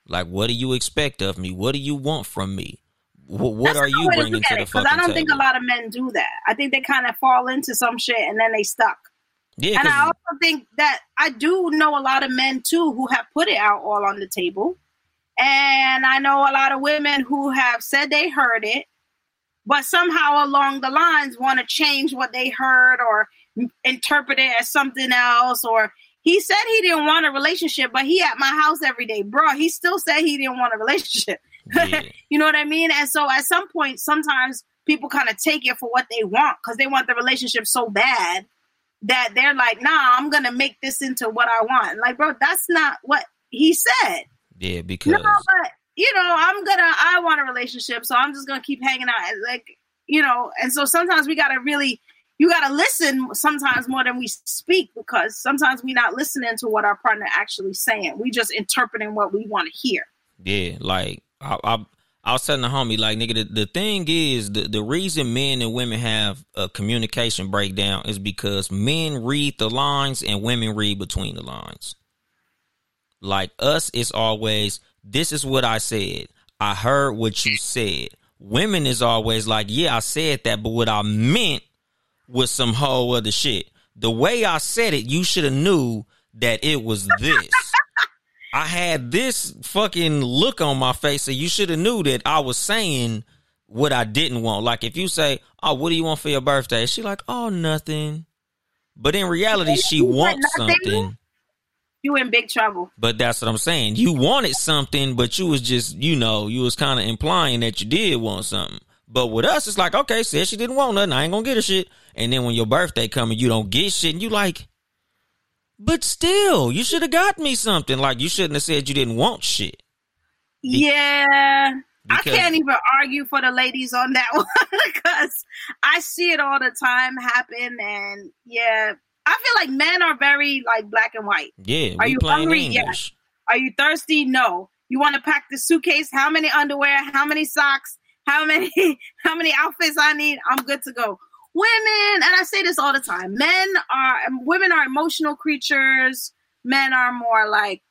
like, what do you expect of me? What do you want from me? What, what are you bringing to, to the fucking I don't table? think a lot of men do that. I think they kind of fall into some shit and then they stuck. Yeah, and I also think that I do know a lot of men too who have put it out all on the table. And I know a lot of women who have said they heard it, but somehow along the lines want to change what they heard or interpret it as something else or he said he didn't want a relationship, but he at my house every day, bro. He still said he didn't want a relationship. Yeah. <laughs> you know what I mean? And so at some point, sometimes people kind of take it for what they want because they want the relationship so bad that they're like, nah, I'm gonna make this into what I want. Like, bro, that's not what he said. Yeah, because no, but you know, I'm gonna I want a relationship, so I'm just gonna keep hanging out. Like, you know, and so sometimes we gotta really you got to listen sometimes more than we speak because sometimes we're not listening to what our partner actually saying. We just interpreting what we want to hear. Yeah, like I, I, I was telling the homie, like nigga, the, the thing is the the reason men and women have a communication breakdown is because men read the lines and women read between the lines. Like us, it's always this is what I said. I heard what you said. Women is always like, yeah, I said that, but what I meant was some whole other shit. The way I said it, you should have knew that it was this. I had this fucking look on my face, so you should have knew that I was saying what I didn't want. Like if you say, "Oh, what do you want for your birthday?" She like, "Oh, nothing." But in reality, she wants something. You in big trouble. But that's what I'm saying. You wanted something, but you was just, you know, you was kind of implying that you did want something. But with us, it's like, okay, said she didn't want nothing. I ain't gonna get her shit. And then when your birthday come and you don't get shit, and you like, but still, you should have got me something. Like you shouldn't have said you didn't want shit. Yeah. Because- I can't even argue for the ladies on that <laughs> one because I see it all the time happen. And yeah, I feel like men are very like black and white. Yeah. Are you hungry? Yes. Are you thirsty? No. You want to pack the suitcase? How many underwear? How many socks? how many <laughs> how many outfits I need, I'm good to go. Women, and I say this all the time, men are women are emotional creatures. Men are more like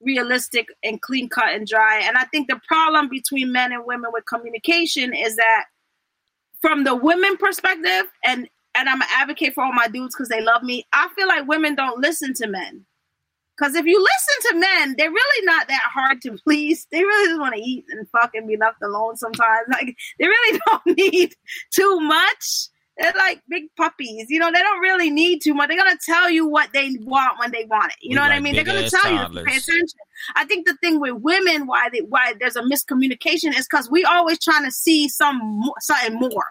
realistic and clean cut and dry. And I think the problem between men and women with communication is that from the women perspective, and and I'm an advocate for all my dudes because they love me. I feel like women don't listen to men. Because if you listen to men, they're really not that hard to please. They really just want to eat and fuck and be left alone sometimes. <laughs> Like they really <laughs> don't need too much. They're like big puppies. You know, they don't really need too much. They're gonna tell you what they want when they want it. You know what I mean? They're gonna tell toddlers. you to pay attention. I think the thing with women, why they, why there's a miscommunication, is because we always trying to see some something more.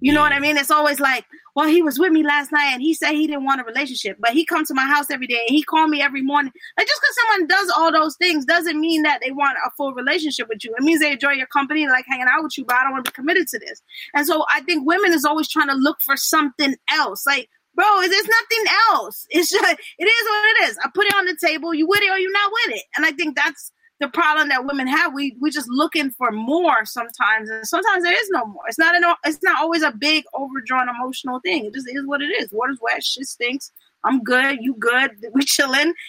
You know what I mean? It's always like, well, he was with me last night and he said he didn't want a relationship, but he comes to my house every day and he called me every morning. Like just because someone does all those things doesn't mean that they want a full relationship with you. It means they enjoy your company, like hanging out with you, but I don't want to be committed to this. And so I think women is always trying to look for something else. Like, bro, is there's nothing else. It's just it is what it is. I put it on the table. You with it or you not with it. And I think that's the problem that women have. We we just looking for more sometimes, and sometimes there is no more. It's not an it's not always a big overdrawn emotional thing. It just is what it is. Water's wet, shit stinks. I'm good. You good? We chilling. <laughs>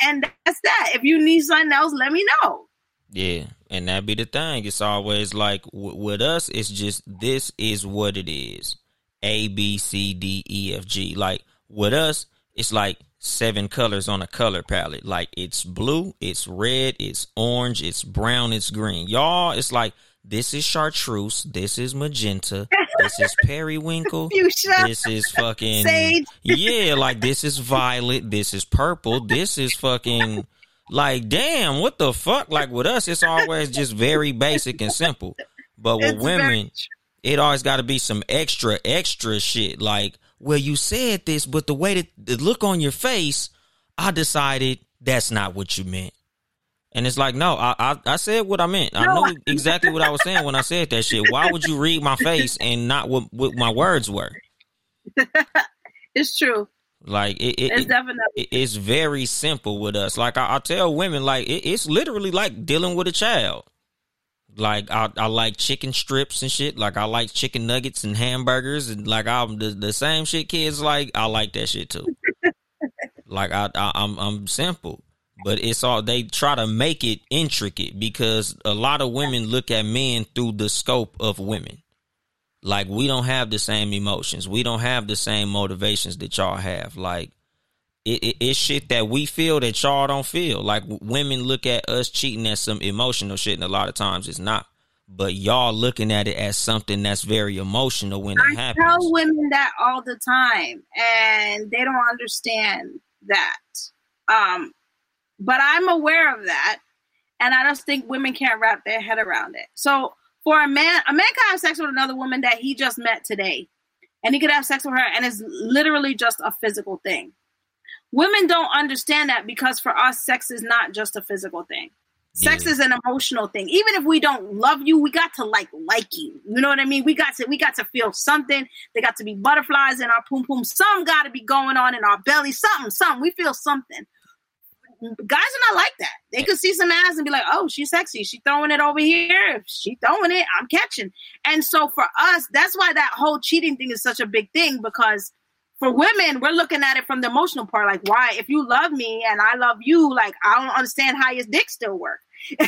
And that's that. If you need something else, let me know. Yeah, and that be the thing. It's always like w- with us. It's just this is what it is. A B C D E F G. Like with us, it's like seven colors on a color palette. Like it's blue, it's red, it's orange, it's brown, it's green. Y'all, it's like this is chartreuse, this is magenta, this is <laughs> periwinkle, this is fucking sage. yeah, like this is violet, this is purple, this is fucking like damn, what the fuck? Like with us, it's always just very basic and simple. But with it's women, it always got to be some extra, extra shit. Like well, you said this, but the way that the look on your face, I decided that's not what you meant. And it's like, no, I, I, I said what I meant. No. I knew exactly what I was saying when I said that shit. Why would you read my face and not what, what my words were? <laughs> it's true. Like it, it, it's it, definitely it's very simple with us. Like I, I tell women, like it's literally like dealing with a child. Like I, I like chicken strips and shit. Like I like chicken nuggets and hamburgers and like I'm the, the same shit kids like. I like that shit too. <laughs> like I, I I'm I'm simple, but it's all they try to make it intricate because a lot of women look at men through the scope of women. Like we don't have the same emotions. We don't have the same motivations that y'all have. Like it, it, it's shit that we feel that y'all don't feel. Like women look at us cheating as some emotional shit, and a lot of times it's not. But y'all looking at it as something that's very emotional when I it happens. I tell women that all the time, and they don't understand that. Um, but I'm aware of that, and I just think women can't wrap their head around it. So for a man, a man can have sex with another woman that he just met today, and he could have sex with her, and it's literally just a physical thing women don't understand that because for us sex is not just a physical thing. Sex yeah. is an emotional thing. Even if we don't love you we got to like like you. You know what i mean? We got to we got to feel something. They got to be butterflies in our poom poom. Some got to be going on in our belly. Something something. We feel something. Guys are not like that. They could see some ass and be like oh she's sexy. She throwing it over here. She throwing it. I'm catching. And so for us that's why that whole cheating thing is such a big thing because for women, we're looking at it from the emotional part. Like, why? If you love me and I love you, like, I don't understand how your dick still work. <laughs>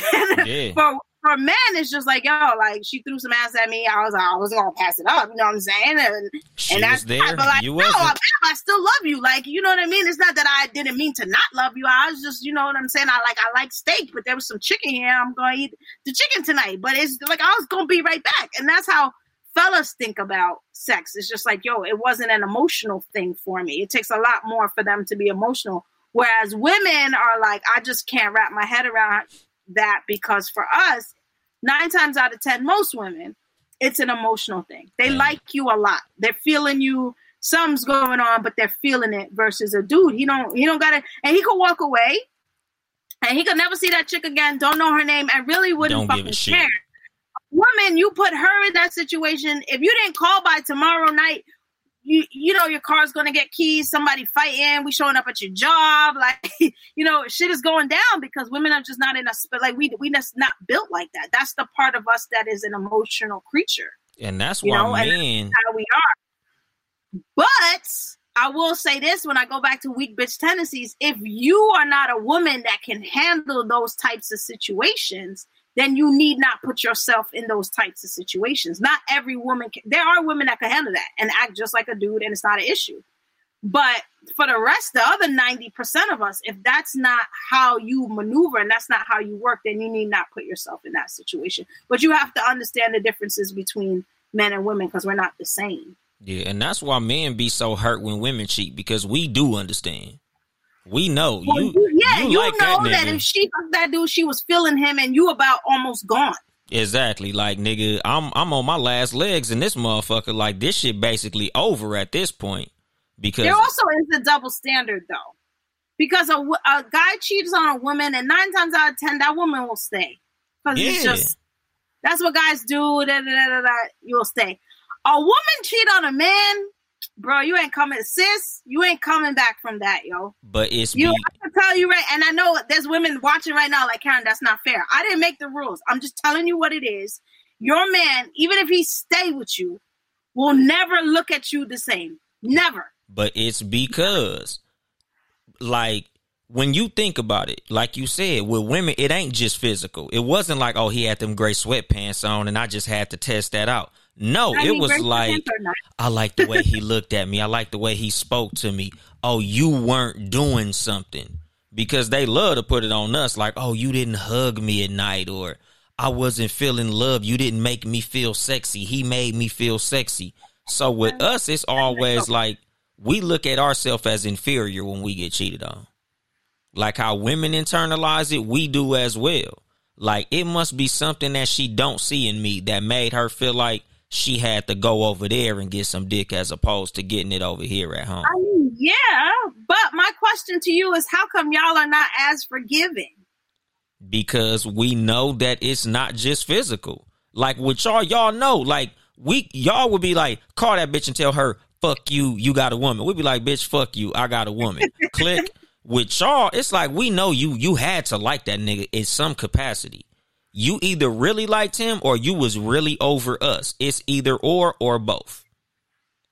yeah. For for men, it's just like, yo, like she threw some ass at me. I was, I wasn't gonna pass it up. You know what I'm saying? And, she and that's there. But like, you no, I, I still love you. Like, you know what I mean? It's not that I didn't mean to not love you. I was just, you know what I'm saying? I like, I like steak, but there was some chicken here. I'm gonna eat the chicken tonight. But it's like I was gonna be right back, and that's how fellas think about sex. It's just like, yo, it wasn't an emotional thing for me. It takes a lot more for them to be emotional. Whereas women are like, I just can't wrap my head around that because for us, nine times out of 10, most women, it's an emotional thing. They like you a lot. They're feeling you. Something's going on, but they're feeling it versus a dude. He don't, he don't gotta, and he could walk away and he could never see that chick again, don't know her name, and really wouldn't don't fucking care woman, you put her in that situation. If you didn't call by tomorrow night, you you know your car's gonna get keys. Somebody fighting. We showing up at your job. <laughs> Like you know, shit is going down because women are just not in a like we we just not built like that. That's the part of us that is an emotional creature. And that's why know? men how we are. But I will say this when I go back to weak bitch tendencies, if you are not a woman that can handle those types of situations, then you need not put yourself in those types of situations. Not every woman can, there are women that can handle that and act just like a dude and it's not an issue. But for the rest, the other 90% of us, if that's not how you maneuver and that's not how you work, then you need not put yourself in that situation. But you have to understand the differences between men and women because we're not the same. Yeah, and that's why men be so hurt when women cheat because we do understand. We know Well, you. you- yeah, you you, like know that that, if she fucked that dude, she was feeling him, and you about almost gone. Exactly. Like nigga, I'm I'm on my last legs in this motherfucker. Like this shit basically over at this point. Because There also is a double standard though, because a, a guy cheats on a woman, and nine times out of ten, that woman will stay because it's just that's what guys do. Da, da, da, you'll stay. A woman cheat on a man, bro. You ain't coming, sis. You ain't coming back from that, yo. but it's You, be, I can tell you right, and I know there's women watching right now like Karyn. That's not fair. I didn't make the rules. I'm just telling you what it is. Your man, even if he stay with you, will never look at you the same. Never. but it's because like when you think about it, like you said, with women, it ain't just physical. It wasn't like, oh, he had them gray sweatpants on and I just had to test that out. No, I it mean, was like Pants are not- I like the way he looked at me. I like the way he spoke to me. Oh, you weren't doing something. Because they love to put it on us like, oh, you didn't hug me at night or I wasn't feeling love. You didn't make me feel sexy. He made me feel sexy. So with us, it's always like we look at ourselves as inferior when we get cheated on. Like how women internalize it, we do as well. Like it must be something that she don't see in me that made her feel like she had to go over there and get some dick as opposed to getting it over here at home. I mean, yeah, but my question to you is, how come y'all are not as forgiving? because we know that it's not just physical. Like with y'all, y'all know, like we y'all would be like, call that bitch and tell her, fuck you, you got a woman. We'd be like, bitch, fuck you, I got a woman. Click. <laughs> With y'all, it's like we know you you had to like that nigga in some capacity. You either really liked him or you was really over us. It's either or or both.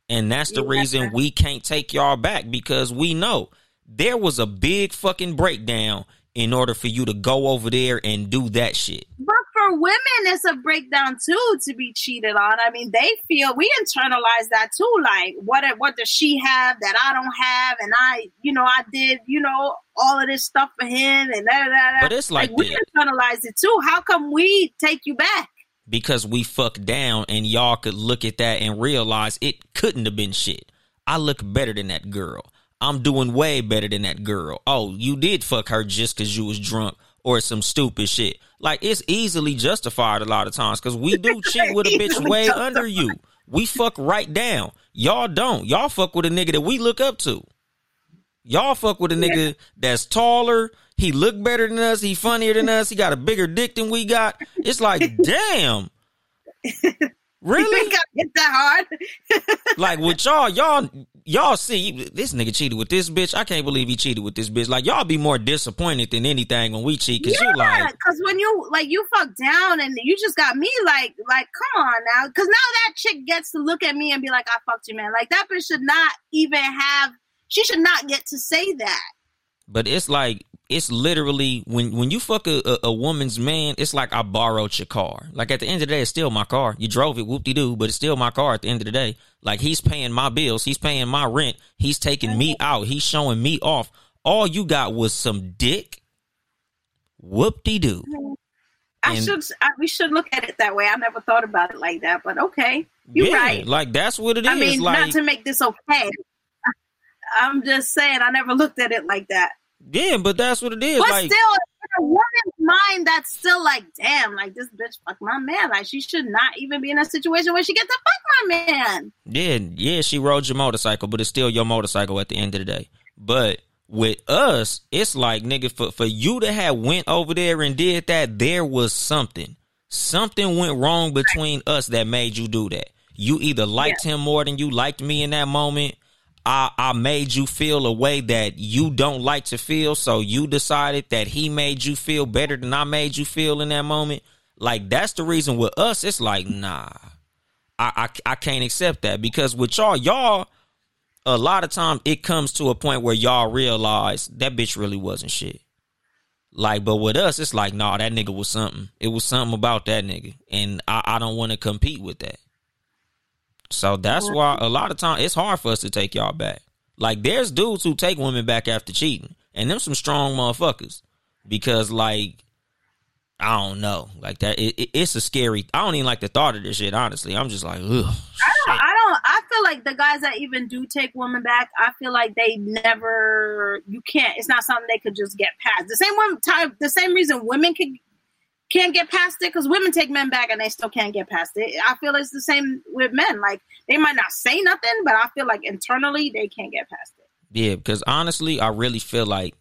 And that's the Yeah. reason we can't take y'all back because we know there was a big fucking breakdown in order for you to go over there and do that shit. But for women, it's a breakdown too to be cheated on. I mean, they feel we internalize that too. Like, what what does she have that I don't have? And I, you know, I did, you know, all of this stuff for him, and da da da. But it's like we that. internalize it too. How come we take you back? because we fucked down and y'all could look at that and realize it couldn't have been shit. I look better than that girl. I'm doing way better than that girl. Oh, you did fuck her just because you was drunk or some stupid shit. Like it's easily justified a lot of times because we do <laughs> cheat with a bitch way justified. under you. We fuck right down. Y'all don't. Y'all fuck with a nigga that we look up to. Y'all fuck with a nigga that's taller. He look better than us. He funnier than us. He got a bigger dick than we got. It's like, <laughs> damn. Really? <laughs> ain't that hard. <laughs> Like with y'all, y'all, y'all see this nigga cheated with this bitch. I can't believe he cheated with this bitch. Like y'all be more disappointed than anything when we cheat because you like, because when you like you fuck down and you just got me like like come on now because now that chick gets to look at me and be like I fucked you man like that bitch should not even have she should not get to say that but it's like it's literally when when you fuck a, a, a woman's man, it's like I borrowed your car. Like at the end of the day, it's still my car. You drove it, whoop de doo, but it's still my car at the end of the day. Like he's paying my bills, he's paying my rent, he's taking me out, he's showing me off. All you got was some dick. Whoop de doo. Mm-hmm. I And- should I, we should look at it that way I never thought about it like that but okay you're yeah, right like that's what it is. I mean like not to make this okay I'm just saying I never looked at it like that yeah, but that's what it is. but like still in a woman's mind that's still like damn like this bitch fuck my man like she should not even be in a situation where she gets to fuck my man Yeah, yeah, she rode your motorcycle, but it's still your motorcycle at the end of the day. But with us, it's like nigga, for for you to have went over there and did that, there was something. Something went wrong between us that made you do that. You either liked him more than you liked me in that moment. I, I made you feel a way that you don't like to feel, so you decided that he made you feel better than I made you feel in that moment. Like that's the reason with us, it's like, nah. I, I I can't accept that because with y'all, y'all, a lot of time it comes to a point where y'all realize that bitch really wasn't shit. Like, but with us, it's like, nah, that nigga was something. It was something about that nigga, and I, I don't want to compete with that. So that's why a lot of time it's hard for us to take y'all back. Like, there's dudes who take women back after cheating, and them some strong motherfuckers because like I don't know, like that. It, it, it's a scary. I don't even like the thought of this shit. Honestly, I'm just like, ugh. I don't. I don't. I feel like the guys that even do take women back, I feel like they never. You can't. It's not something they could just get past. The same one time. The same reason women can can't get past it because women take men back and they still can't get past it. I feel it's the same with men. Like they might not say nothing, but I feel like internally they can't get past it. Yeah, because honestly, I really feel like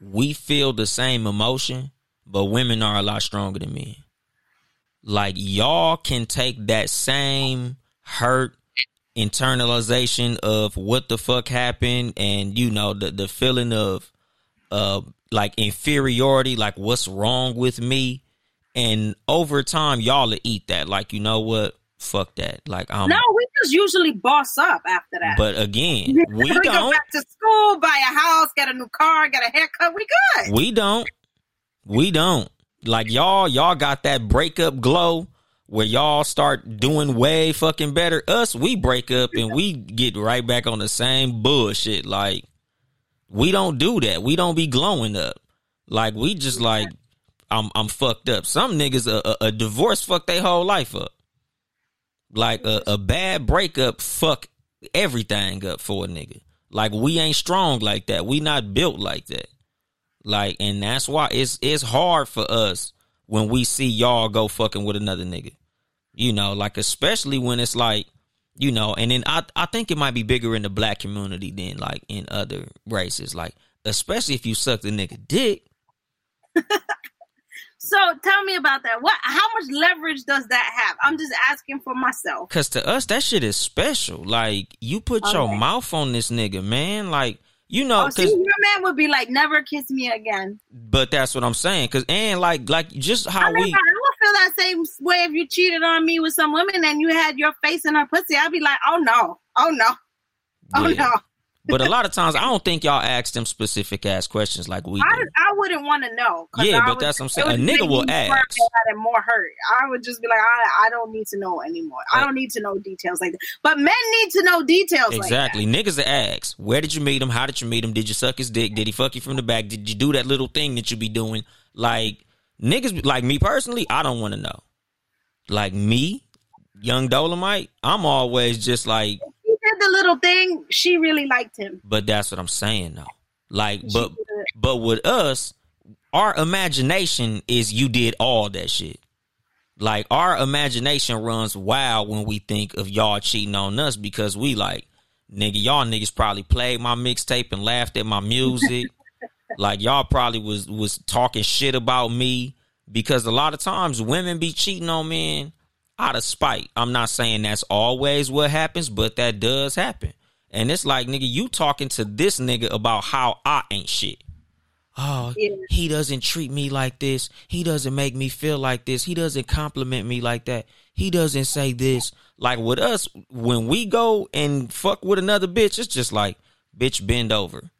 we feel the same emotion but women are a lot stronger than men. Like y'all can take that same hurt internalization of what the fuck happened and you know the the feeling of uh like inferiority like what's wrong with me and over time y'all will eat that like you know what fuck that like I'm No, we just usually boss up after that. but again we we don't go back to school, buy a house, get a new car, get a haircut. We good. We don't. We don't. Like y'all, y'all got that breakup glow where y'all start doing way fucking better. Us, we break up and we get right back on the same bullshit. Like we don't do that. We don't be glowing up. Like we just like I'm I'm fucked up. Some niggas a, a, a divorce fuck their whole life up. Like a, a bad breakup fuck everything up for a nigga. Like we ain't strong like that. We not built like that. Like, and that's why it's it's hard for us when we see y'all go fucking with another nigga. You know, like especially when it's like, you know, and then I I think it might be bigger in the black community than like in other races. Like, especially if you suck the nigga dick. <laughs> So tell me about that. What? How much leverage does that have? I'm just asking for myself. Cause to us that shit is special. Like you put oh, your mouth on this nigga, man. Like you know, Oh, see, your man would be like, "Never kiss me again." but that's what I'm saying. Cause and like like just how I mean, we I would feel that same way if you cheated on me with some women and you had your face in her pussy. I'd be like, "Oh no, oh no, oh Yeah. no." But a lot of times I don't think y'all ask them specific ass questions like we do. I, I wouldn't want to know. Yeah, I but would- that's what I'm saying. A nigga will ask. more mad and more hurt. I would just be like, I, I don't need to know anymore. I don't need to know details like that. But men need to know details Exactly. Niggas that ask, where did you meet him? How did you meet him? Did you suck his dick? Did he fuck you from the back? Did you do that little thing that you be doing? Like niggas, like me personally, I don't want to know. Like me, Yung Dolemite, I'm always just like, like that. He did the little thing. She really liked him. but that's what I'm saying though. Like, She but did but with us, our imagination is you did all that shit. Like our imagination runs wild when we think of y'all cheating on us because we like, nigga, y'all niggas probably played my mixtape and laughed at my music. <laughs> like y'all probably was was talking shit about me because a lot of times women be cheating on men out of spite. I'm not saying that's always what happens, but that does happen. And it's like, nigga, you talking to this nigga about how I ain't shit. Oh, Yeah. he doesn't treat me like this. He doesn't make me feel like this. He doesn't compliment me like that. He doesn't say this. Like with us, when we go and fuck with another bitch, it's just like, bitch, bend over.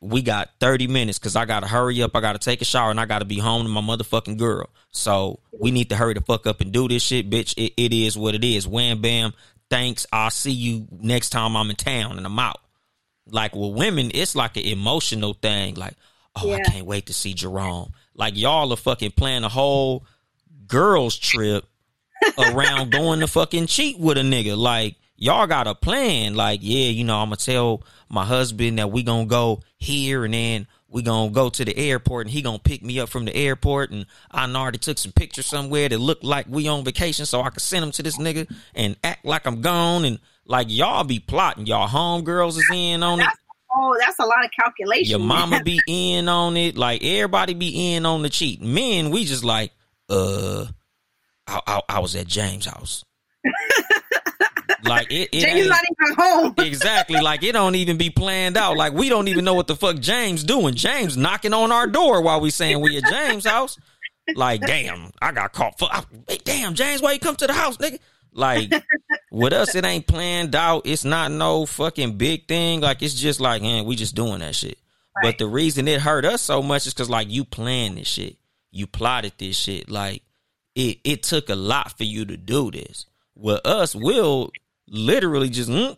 We got 30 minutes because I got to hurry up. I got to take a shower and I got to be home to my motherfucking girl. So we need to hurry the fuck up and do this shit, bitch. It, it is what it is. Wham, bam. Thanks. I'll see you next time I'm in town and I'm out. Like with women, it's like an emotional thing. Like, oh, I can't wait to see Jerome. Like y'all are fucking planning a whole girls trip around <laughs> going to fucking cheat with a nigga. Like y'all got a plan. Like yeah, you know I'm gonna tell my husband that we gonna go here and then we gonna go to the airport and he gonna pick me up from the airport and I already took some pictures somewhere that look like we on vacation so I can send them to this nigga and act like I'm gone and like y'all be plotting. Y'all homegirls is in on it. Oh, that's a lot of calculation. Your mama <laughs> be in on it. Like everybody be in on the cheat. Men, we just like, uh, I, I, I was at James' house. Like it, it James ain't- not even home. <laughs> exactly. Like it don't even be planned out. Like we don't even know what the fuck James doing. James knocking on our door while we saying we at James' house. Like damn, I got caught. For, hey, damn, James, why you come to the house, nigga? Like with us, it ain't planned out. It's not no fucking big thing. Like it's just like, man, we just doing that shit. But the reason it hurt us so much is because like you planned this shit, you plotted this shit. Like it, it took a lot for you to do this. With us, we'll literally just, mm,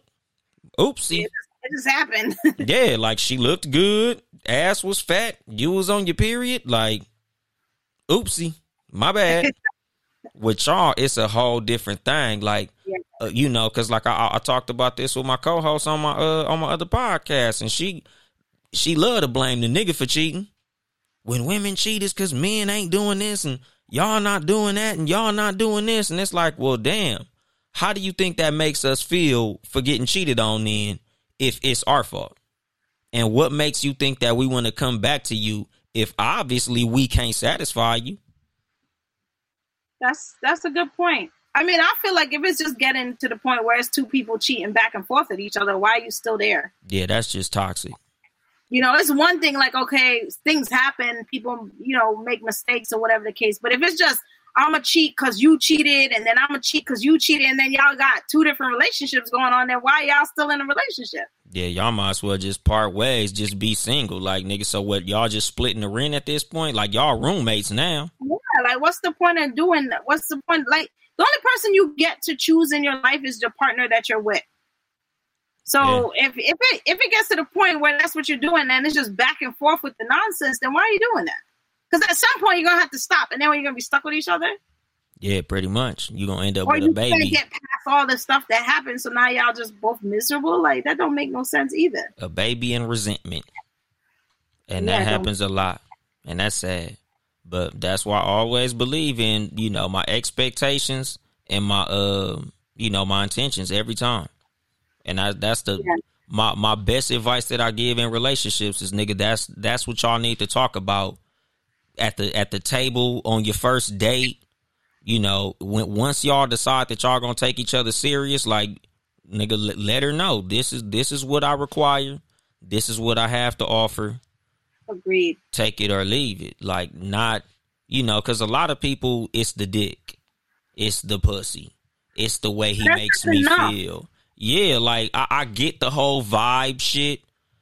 oopsie. It just, it just happened. <laughs> yeah, like she looked good, ass was fat, you was on your period. Like, oopsie, my bad. <laughs> with y'all, it's a whole different thing. Like, yeah. uh, you know, because like I, I, talked about this with my co-host on my uh, on my other podcast, and she she love to blame the nigga for cheating. When women cheat, it's because men ain't doing this, and y'all not doing that, and y'all not doing this, and it's like, well, damn. How do you think that makes us feel for getting cheated on then if it's our fault? And what makes you think that we want to come back to you if obviously we can't satisfy you? That's that's a good point. I mean, I feel like if it's just getting to the point where it's two people cheating back and forth at each other, why are you still there? Yeah, that's just toxic. You know, it's one thing like okay, things happen, people you know make mistakes or whatever the case, but if it's just I'm a cheat because you cheated, and then I'm a cheat because you cheated, and then y'all got two different relationships going on. Then why y'all still in a relationship? Yeah, y'all might as well just part ways, just be single, like nigga. So what? Y'all just splitting the rent at this point? Like y'all roommates now? Yeah, like what's the point of doing that? What's the point? Like the only person you get to choose in your life is the partner that you're with. So yeah. if if it if it gets to the point where that's what you're doing, and it's just back and forth with the nonsense, then why are you doing that? Because at some point you're gonna have to stop, and then you're gonna be stuck with each other. Yeah, pretty much. You're gonna end up or with a baby. Can't get past all the stuff that happened, so now y'all just both miserable. Like that don't make no sense either. A baby and resentment, and yeah, that happens a lot, and that's sad. But that's why I always believe in you know my expectations and my uh you know my intentions every time, and I that's the. Yeah. My my best advice that I give in relationships is nigga that's that's what y'all need to talk about at the at the table on your first date, you know, when once y'all decide that y'all gonna take each other serious, like nigga, let, let her know this is this is what I require, this is what I have to offer. Agreed. Take it or leave it. Like not, you know, because a lot of people, it's the dick, it's the pussy, it's the way he That's makes me enough. feel. Yeah, like I, I get the whole vibe shit.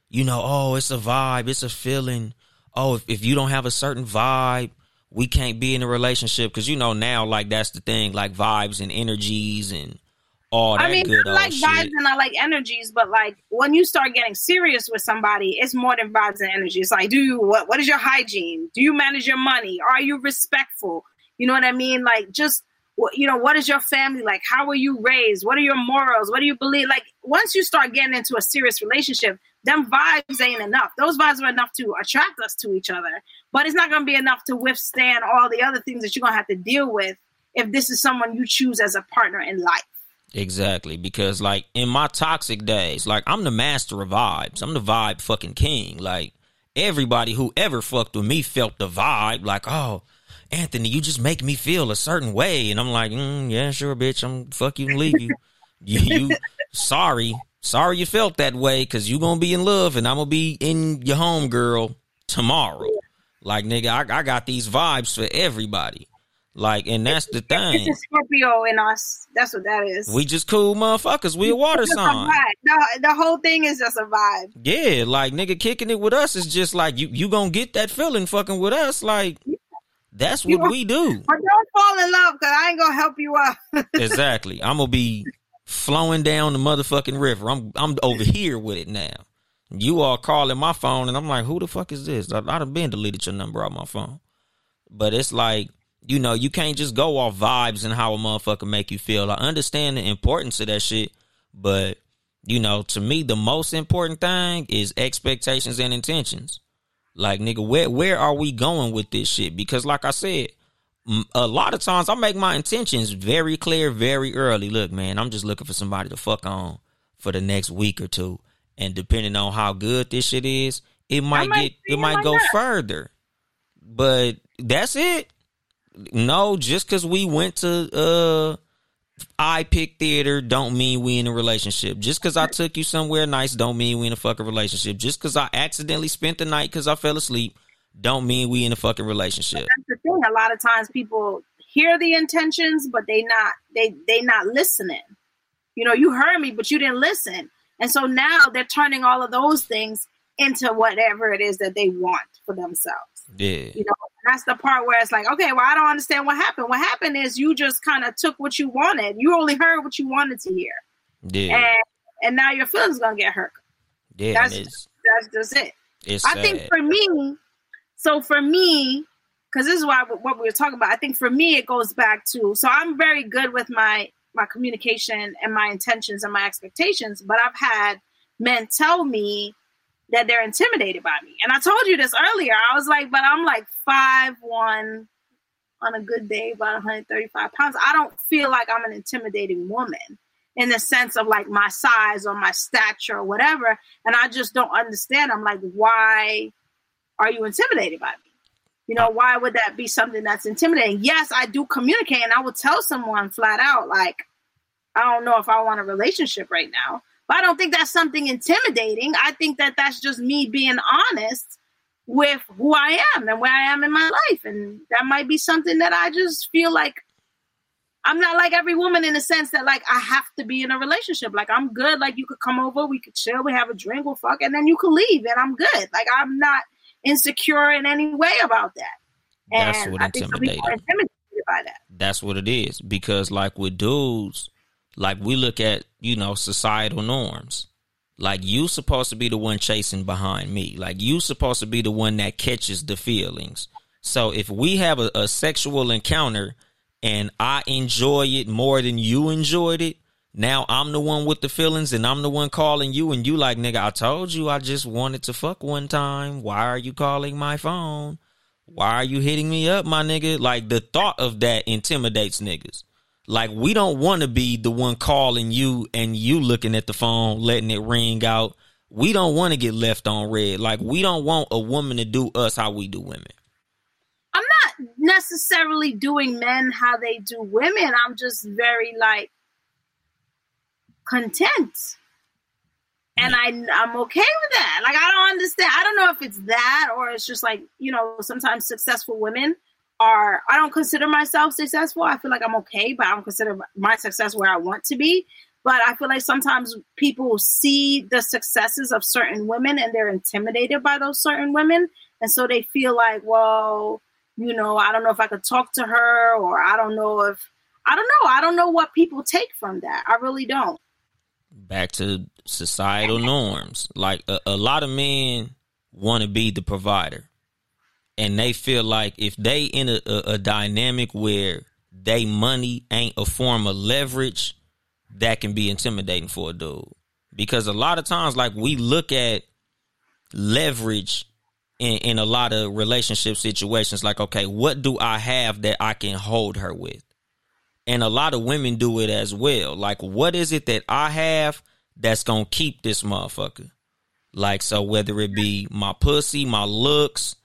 You know, oh, it's a vibe, it's a feeling oh, if, if you don't have a certain vibe, we can't be in a relationship because you know now like that's the thing like vibes and energies and all that I mean, good I like shit. vibes and I like energies, but like when you start getting serious with somebody, it's more than vibes and energy. It's like, do you what? What is your hygiene? Do you manage your money? Are you respectful? You know what I mean? Like just you know, what is your family like? How were you raised? What are your morals? What do you believe? Like once you start getting into a serious relationship, them vibes ain't enough. Those vibes are enough to attract us to each other, but it's not going to be enough to withstand all the other things that you're going to have to deal with if this is someone you choose as a partner in life. Exactly, because like in my toxic days, like I'm the master of vibes. I'm the vibe fucking king. Like everybody who ever fucked with me felt the vibe. Like, oh, Anthony, you just make me feel a certain way, and I'm like, mm, yeah, sure, bitch. I'm fuck you and leave you. you, <laughs> you sorry, sorry you felt that way because you're gonna be in love and I'm gonna be in your home girl tomorrow. Like nigga, I, I got these vibes for everybody. Like, and that's the thing. It's a Scorpio in us. That's what that is. We just cool motherfuckers. We a water sign. The, the whole thing is just a vibe. Yeah, like nigga kicking it with us is just like you. You gonna get that feeling fucking with us. Like that's what we do. But don't fall in love because I ain't gonna help you out. <laughs> exactly. I'm gonna be flowing down the motherfucking river. I'm I'm over here with it now. You all calling my phone, and I'm like, who the fuck is this? I, I'd have been deleted your number off my phone. But it's like, you know, you can't just go off vibes and how a motherfucker make you feel. I understand the importance of that shit, but you know, to me, the most important thing is expectations and intentions. Like, nigga, where where are we going with this shit? Because, like I said, a lot of times I make my intentions very clear very early. Look, man, I'm just looking for somebody to fuck on for the next week or two. And depending on how good this shit is, it might, might get it might go that. further. But that's it. No, just because we went to uh iPic theater don't mean we in a relationship. Just because I took you somewhere nice don't mean we in a fucking relationship. Just because I accidentally spent the night because I fell asleep don't mean we in a fucking relationship. But that's the thing. A lot of times people hear the intentions, but they not they they not listening. You know, you heard me, but you didn't listen. And so now they're turning all of those things into whatever it is that they want for themselves. Yeah. You know, that's the part where it's like, okay, well, I don't understand what happened. What happened is you just kind of took what you wanted. You only heard what you wanted to hear. Yeah. And and now your feelings gonna get hurt. yeah. that's- it's, That's just it. it's I sad. think for me, so for me, because this is why what we were talking about. I think for me, it goes back to so I'm very good with my my communication and my intentions and my expectations, but I've had men tell me that they're intimidated by me, and I told you this earlier. I was like, but I'm like five one on a good day, about 135 pounds. I don't feel like I'm an intimidating woman in the sense of like my size or my stature or whatever. And I just don't understand. I'm like, why are you intimidated by me? You know, why would that be something that's intimidating? Yes, I do communicate and I will tell someone flat out, like, I don't know if I want a relationship right now. But I don't think that's something intimidating. I think that that's just me being honest with who I am and where I am in my life. And that might be something that I just feel like I'm not like every woman in the sense that like I have to be in a relationship. Like I'm good. Like you could come over, we could chill, we have a drink, we'll fuck, and then you could leave, and I'm good. Like I'm not insecure in any way about that. That's what I think some people are intimidated by that. That's what it is. Because like with dudes, like we look at, you know, societal norms. Like you supposed to be the one chasing behind me. Like you supposed to be the one that catches the feelings. So if we have a, a sexual encounter and I enjoy it more than you enjoyed it, now I'm the one with the feelings and I'm the one calling you and you like, nigga, I told you I just wanted to fuck one time. Why are you calling my phone? Why are you hitting me up, my nigga? Like the thought of that intimidates niggas. Like we don't want to be the one calling you and you looking at the phone, letting it ring out. We don't want to get left on red. Like we don't want a woman to do us how we do women. I'm not necessarily doing men how they do women. I'm just very like content. And I, I'm okay with that. Like, I don't understand. I don't know if it's that or it's just like, you know, sometimes successful women are, I don't consider myself successful. I feel like I'm okay, but I don't consider my success where I want to be. But I feel like sometimes people see the successes of certain women and they're intimidated by those certain women. And so they feel like, well, you know, I don't know if I could talk to her or I don't know if, I don't know. I don't know what people take from that. I really don't. Back to societal norms. Like a, a lot of men want to be the provider. And they feel like if they in a, a, a dynamic where they money ain't a form of leverage, that can be intimidating for a dude. Because a lot of times, like we look at leverage in, in a lot of relationship situations, like, okay, what do I have that I can hold her with? And a lot of women do it as well. Like, what is it that I have that's gonna keep this motherfucker? Like, so whether it be my pussy, my looks,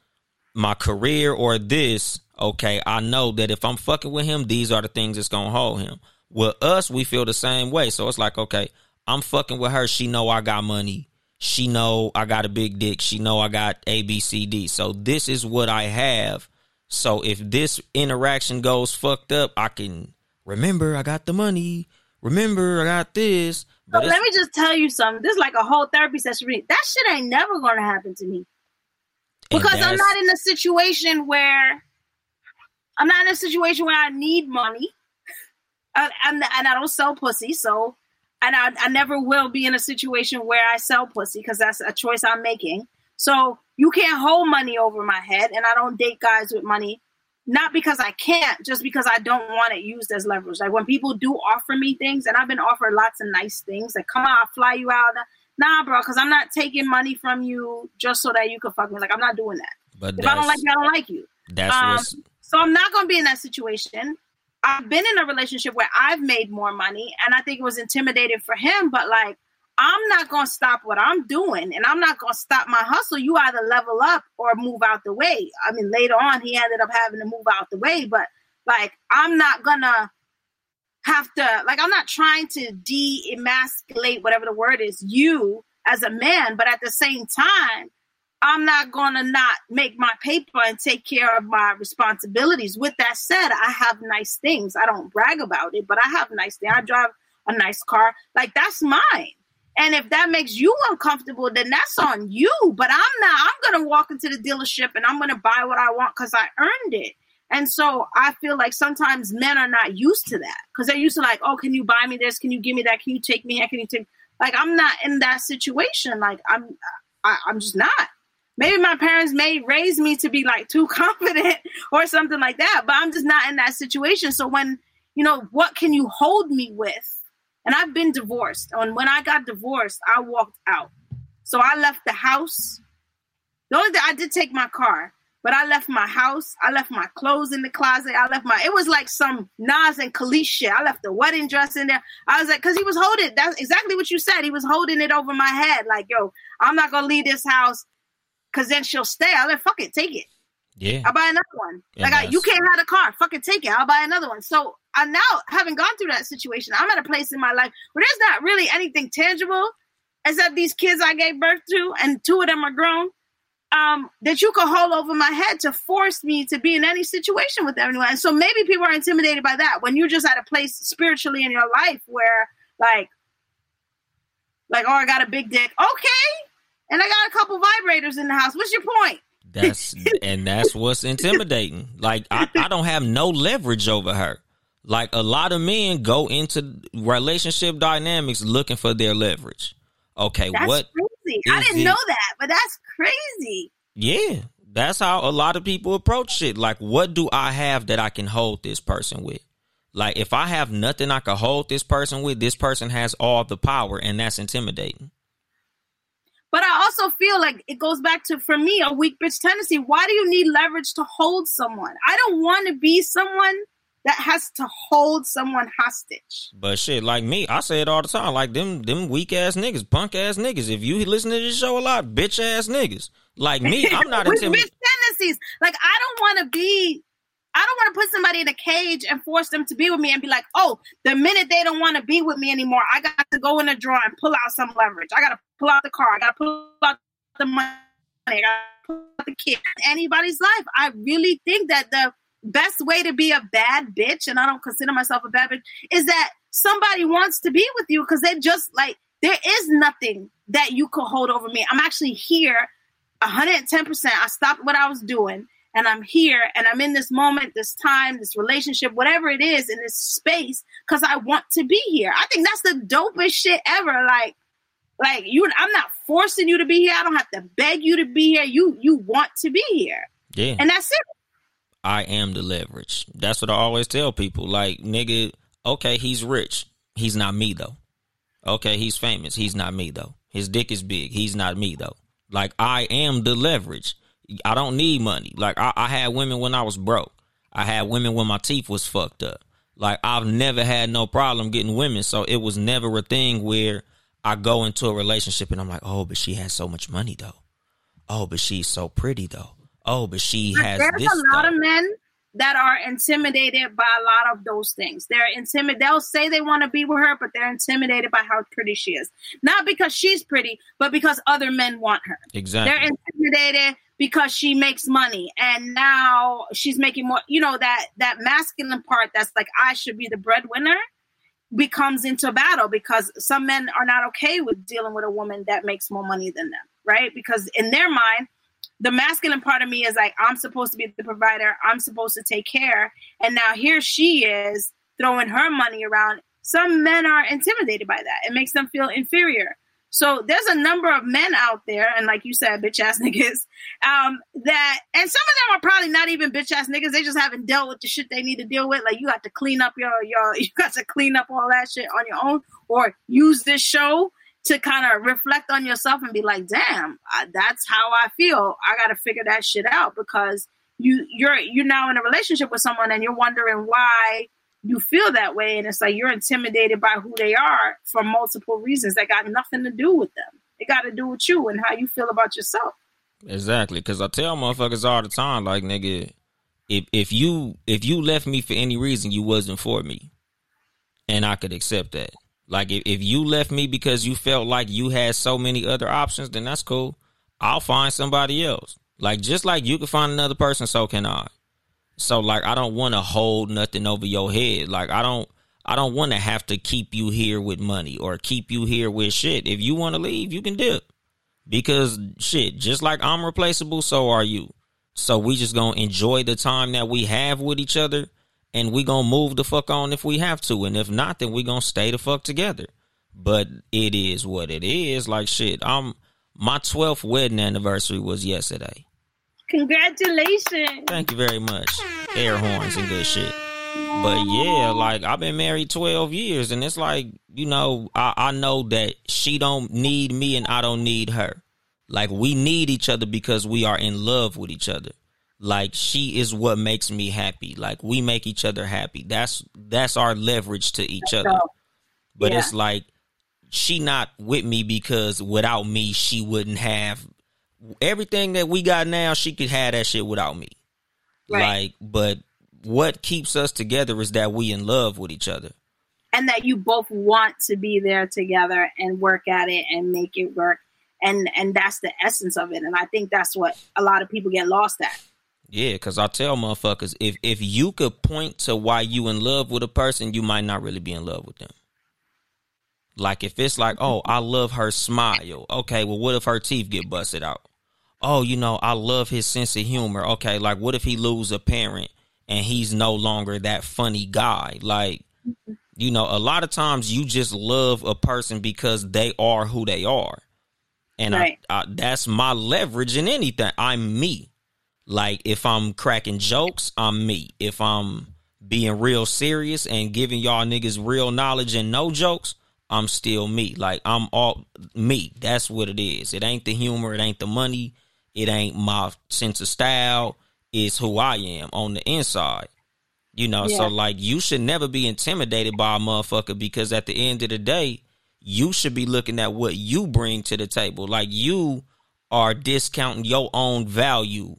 my career, or this, okay, I know that if I'm fucking with him, these are the things that's gonna hold him. With us, we feel the same way. So it's like, okay, I'm fucking with her. She know I got money. She know I got a big dick. She know I got A, B, C, D. So this is what I have. So if this interaction goes fucked up, I can remember I got the money. Remember I got this. But But let me just tell you something. This is like a whole therapy session. That shit ain't never going to happen to me because I'm not in a situation where I'm not in a situation where I need money, <laughs> I, I'm, and I don't sell pussy. So, and I, I never will be in a situation where I sell pussy because that's a choice I'm making. So you can't hold money over my head, and I don't date guys with money. Not because I can't, just because I don't want it used as leverage. Like when people do offer me things, and I've been offered lots of nice things, like come on, I'll fly you out. Nah, bro, because I'm not taking money from you just so that you can fuck me. Like I'm not doing that. but If I don't like you, I don't like you. that's um, So I'm not going to be in that situation. I've been in a relationship where I've made more money, and I think it was intimidating for him. But like, I'm not going to stop what I'm doing, and I'm not going to stop my hustle. You either level up or move out the way. I mean, later on, he ended up having to move out the way, but like, I'm not gonna have to like I'm not trying to de-emasculate whatever the word is you as a man, but at the same time, I'm not gonna not make my paper and take care of my responsibilities. With that said, I have nice things. I don't brag about it, but I have nice things. I drive a nice car. Like that's mine. And if that makes you uncomfortable, then that's on you. But I'm not, I'm going to walk into the dealership and I'm going to buy what I want because I earned it. And so I feel like sometimes men are not used to that because they're used to like, oh, can you buy me this? Can you give me that? Can you take me here? Can you take? Like I'm not in that situation. Like I'm, I, I'm just not. Maybe my parents may raise me to be like too <laughs> confident or something like that, but I'm just not in that situation. So when you know, what can you hold me with? And I've been divorced. And when I got divorced, I walked out. So I left the house. The only thing I did take my car, but I left my house. I left my clothes in the closet. I left my. It was like some Nas and Kelis shit. I left the wedding dress in there. I was like, because he was holding. That's exactly what you said. He was holding it over my head. Like, yo, I'm not gonna leave this house, because then she'll stay. I like, fuck it, take it. Yeah. I'll buy another one. like I, you can't have a car. Fucking take it. I'll buy another one. So I now having gone through that situation, I'm at a place in my life where there's not really anything tangible except these kids I gave birth to, and two of them are grown. Um, that you could hold over my head to force me to be in any situation with anyone. And so maybe people are intimidated by that when you're just at a place spiritually in your life where like like, oh, I got a big dick. Okay. And I got a couple vibrators in the house. What's your point? That's and that's what's intimidating. Like I, I don't have no leverage over her. Like a lot of men go into relationship dynamics looking for their leverage. Okay, that's what? Crazy. I didn't it? know that, but that's crazy. Yeah, that's how a lot of people approach shit. Like, what do I have that I can hold this person with? Like, if I have nothing I can hold this person with, this person has all the power, and that's intimidating. But I also feel like it goes back to, for me, a weak bitch tendency. Why do you need leverage to hold someone? I don't want to be someone that has to hold someone hostage. But shit, like me, I say it all the time. Like them, them weak ass niggas, punk ass niggas. If you listen to this show a lot, bitch ass niggas. Like me, <laughs> I'm not intimidated. tendencies. Like I don't want to be. I don't want to put somebody in a cage and force them to be with me and be like, oh, the minute they don't want to be with me anymore, I got to go in the drawer and pull out some leverage. I got to pull out the car. I got to pull out the money. I got to pull out the kid. Anybody's life. I really think that the best way to be a bad bitch, and I don't consider myself a bad bitch, is that somebody wants to be with you because they just like there is nothing that you could hold over me. I'm actually here 110%. I stopped what I was doing and I'm here and I'm in this moment, this time, this relationship, whatever it is in this space because I want to be here. I think that's the dopest shit ever. Like, like you, I'm not forcing you to be here. I don't have to beg you to be here. You, you want to be here. Yeah. And that's it. I am the leverage. That's what I always tell people. Like, nigga, okay, he's rich. He's not me though. Okay, he's famous. He's not me though. His dick is big. He's not me though. Like, I am the leverage. I don't need money. Like, I, I had women when I was broke. I had women when my teeth was fucked up. Like, I've never had no problem getting women. So it was never a thing where I go into a relationship and I'm like, oh, but she has so much money though. Oh, but she's so pretty though oh, but she but has. There's a lot stuff. of men that are intimidated by a lot of those things. They're intimidated. They'll say they want to be with her, but they're intimidated by how pretty she is. Not because she's pretty, but because other men want her. Exactly. They're intimidated because she makes money and now she's making more you know that that masculine part that's like i should be the breadwinner becomes into battle because some men are not okay with dealing with a woman that makes more money than them right because in their mind the masculine part of me is like, I'm supposed to be the provider. I'm supposed to take care. And now here she is throwing her money around. Some men are intimidated by that. It makes them feel inferior. So there's a number of men out there, and like you said, bitch ass <laughs> niggas, um, that, and some of them are probably not even bitch ass niggas. They just haven't dealt with the shit they need to deal with. Like you got to clean up your, your, <laughs> you got to clean up all that shit on your own, or use this show to kind of reflect on yourself and be like, damn, that's how I feel. I got to figure that shit out because you you're you're now in a relationship with someone and you're wondering why you feel that way and it's like you're intimidated by who they are for multiple reasons that got nothing to do with them. It got to do with you and how you feel about yourself. Exactly, because I tell motherfuckers all the time, like nigga, if if you if you left me for any reason, you wasn't for me, and I could accept that. Like if, if you left me because you felt like you had so many other options, then that's cool. I'll find somebody else. Like just like you can find another person, so can I. So like I don't want to hold nothing over your head. Like I don't I don't want to have to keep you here with money or keep you here with shit. If you want to leave, you can dip. Because shit, just like I'm replaceable, so are you. So we just gonna enjoy the time that we have with each other and we gonna move the fuck on if we have to. And if not, then we gonna stay the fuck together. But it is what it is. Like shit, I'm my 12th wedding anniversary was yesterday. Congratulations. Thank you very much. Air horns and good shit. But yeah, like I've been married 12 years and it's like, you know, I, I know that she don't need me and I don't need her. Like we need each other because we are in love with each other. Like she is what makes me happy. Like we make each other happy. That's that's our leverage to each other. But Yeah. it's like she not with me because without me she wouldn't have everything that we got now. She could have that shit without me. Right. Like, but what keeps us together is that we in love with each other. and that you both want to be there together and work at it and make it work and and that's the essence of it and i think that's what a lot of people get lost at Yeah, because I tell motherfuckers if if you could point to why you in love with a person, you might not really be in love with them. Like if it's like, oh, I love her smile. Okay, well, what if her teeth get busted out? Oh, you know, I love his sense of humor. Okay, like what if he lose a parent and he's no longer that funny guy? Like, you know, a lot of times you just love a person because they are who they are, and Right. I, I, that's my leverage in anything. I'm me. Like if I'm cracking jokes, I'm me. If I'm being real serious and giving y'all niggas real knowledge and no jokes, I'm still me. Like I'm all me. That's what it is. It ain't the humor, it ain't the money, it ain't my sense of style. It's who I am on the inside. You know, so like you should never be intimidated by a motherfucker because at the end of the day, you should be looking at what you bring to the table. Like you are discounting your own value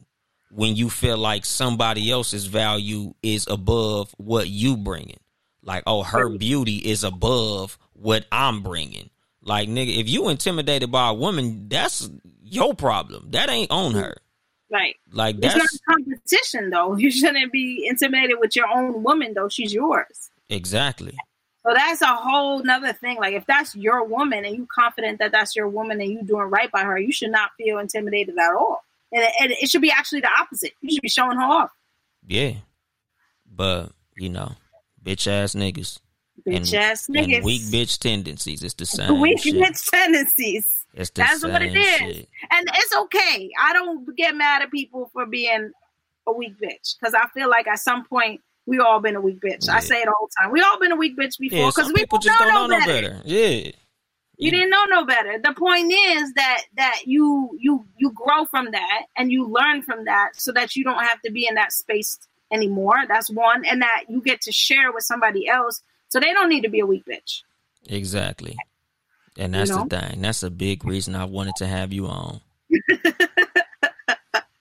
when you feel like somebody else's value is above what you bringing. Like, oh, her beauty is above what I'm bringing. Like, nigga, if you intimidated by a woman, that's your problem. That ain't on her. right Like, it's not that's a competition though <laughs> you shouldn't be intimidated with your own woman though she's yours exactly. so that's a whole nother thing like if that's your woman and you confident that that's your woman and you doing right by her you should not feel intimidated at all and it, and it should be actually the opposite you should be showing her off Yeah. But, you know, bitch ass niggas. bitch and, ass niggas and weak bitch tendencies. It's the same. weak shit. bitch tendencies It's the That's what it is. shit. and it's okay. I don't get mad at people for being a weak bitch because I feel like at some point we all been a weak bitch. Yeah. I say it all the time. We all been a weak bitch before because some we people don't just know, don't know no no better. better. Yeah. You didn't know no better. The point is that that you you you grow from that and you learn from that so that you don't have to be in that space anymore. That's one, and that you get to share with somebody else, so they don't need to be a weak bitch. Exactly. And that's know? the thing. That's a big reason I wanted to have you on. <laughs>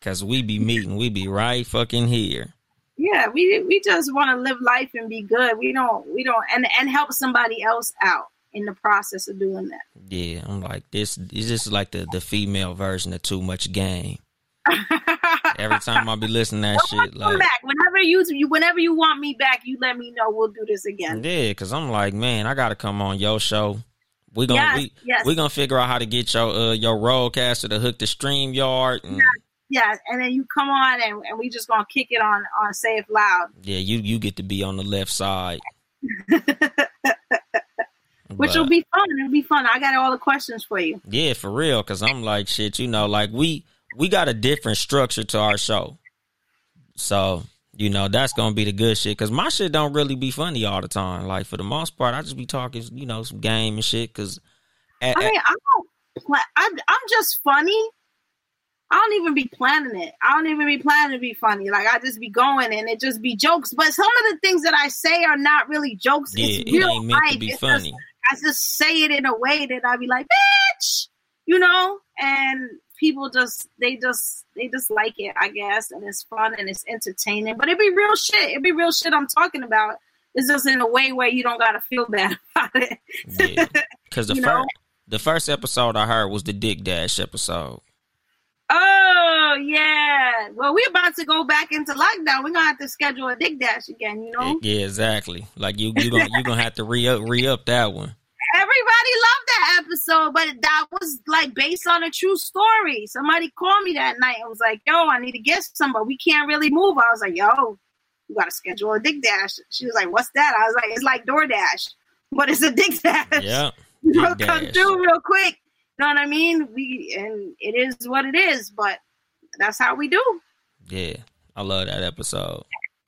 Cause we be meeting, we be right fucking here. Yeah, we we just want to live life and be good. We don't we don't and and help somebody else out in the process of doing that. Yeah, I'm like this. It's just like the the female version of too much game. <laughs> Every time I be listening to that shit, Come like back whenever you, you whenever you want me back. You let me know. We'll do this again. yeah, cause I'm like, man, I gotta come on your show. We're gonna Yes, we yes. we gonna figure out how to get your uh, your RODECaster to hook the StreamYard. And, Yeah, and then you come on and, and we just gonna kick it on on it loud, yeah, you you get to be on the left side. <laughs> which But- will be fun. It'll be fun. I got all the questions for you. Yeah, for real. Cause I'm like shit, you know, like we we got a different structure to our show. So, you know, that's gonna be the good shit. Cause my shit don't really be funny all the time. Like for the most part, I just be talking, you know, some game and shit. Cause at, I mean, I don't. I, I'm just funny. I don't even be planning it. I don't even be planning to be funny. Like I just be going and it just be jokes. But some of the things that I say are not really jokes. yeah, it's it real ain't meant to be It's funny. Just, I just say it in a way that I be like, bitch, you know, and people just they just they just like it, I guess, and it's fun and it's entertaining. But it be real shit. It be real shit I'm talking about. It's just in a way where you don't gotta feel <laughs> bad about it. yeah. <laughs> Cause the first know? the first episode I heard was the Dick Dash episode. Oh yeah. Well, we're about to go back into lockdown. We're gonna have to schedule a dick dash again. You know. Yeah, exactly. Like you, you gonna you gonna have to re up re up that one. Everybody loved that episode, but that was like based on a true story. Somebody called me that night and was like, "Yo, I need to get some, but we can't really move." I was like, "Yo, you gotta schedule a dick dash." She was like, "What's that?" I was like, "It's like DoorDash, but it's a dick <laughs> dash." Yeah. you know, Dick come dash. through real quick. You know what I mean? We and it is what it is, but that's how we do. Yeah. I love that episode.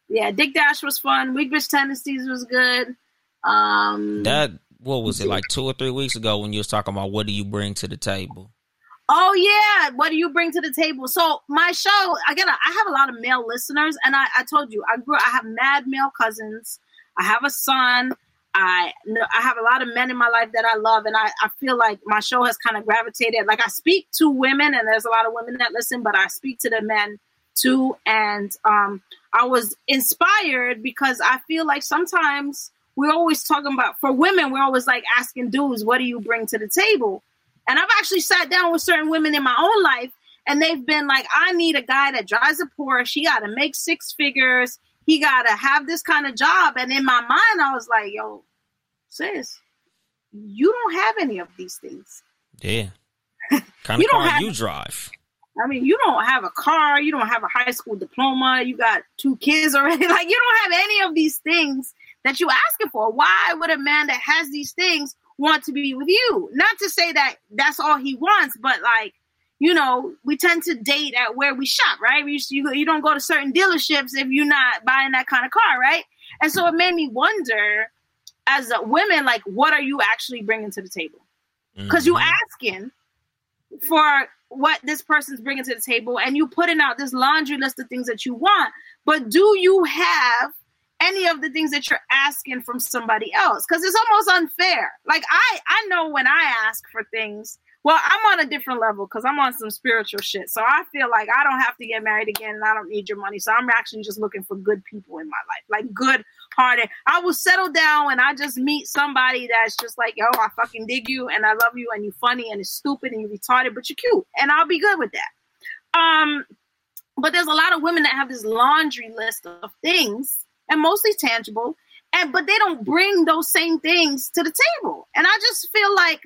Yeah, Dick Dash was fun. Weak Bitch Tendencies was good. Um That what was it like two or three weeks ago when you was talking about what do you bring to the table? Oh yeah, what do you bring to the table? So my show, I get, a, I have a lot of male listeners, and I, I told you, I grew, I have mad male cousins. I have a son. I, I have a lot of men in my life that I love, and I, I feel like my show has kind of gravitated. Like I speak to women, and there's a lot of women that listen, but I speak to the men too. And um, I was inspired because I feel like sometimes we're always talking about for women, we're always like asking dudes, "What do you bring to the table?" And I've actually sat down with certain women in my own life, and they've been like, I need a guy that drives a Porsche. He got to make six figures. He got to have this kind of job. And in my mind, I was like, yo, sis, you don't have any of these things. Yeah. <laughs> Kind You of don't car have- you drive. I mean, you don't have a car. You don't have a high school diploma. You got two kids already. <laughs> Like, you don't have any of these things that you asking for. Why would a man that has these things want to be with you? Not to say that that's all he wants, but like, you know, we tend to date at where we shop, right? We used to, you, you don't go to certain dealerships if you're not buying that kind of car, right? And so it made me wonder, as a women, like, what are you actually bringing to the table? because you Mhm. asking for what this person's bringing to the table and you putting out this laundry list of things that you want but do you have any of the things that you're asking from somebody else because it's almost unfair like i i know when i ask for things well i'm on a different level because i'm on some spiritual shit so i feel like i don't have to get married again and i don't need your money so i'm actually just looking for good people in my life like good hearted i will settle down and i just meet somebody that's just like yo i fucking dig you and i love you and you're funny and it's stupid and you're retarded but you're cute and i'll be good with that. Um but there's a lot of women that have this laundry list of things and mostly tangible and but they don't bring those same things to the table. And i just feel like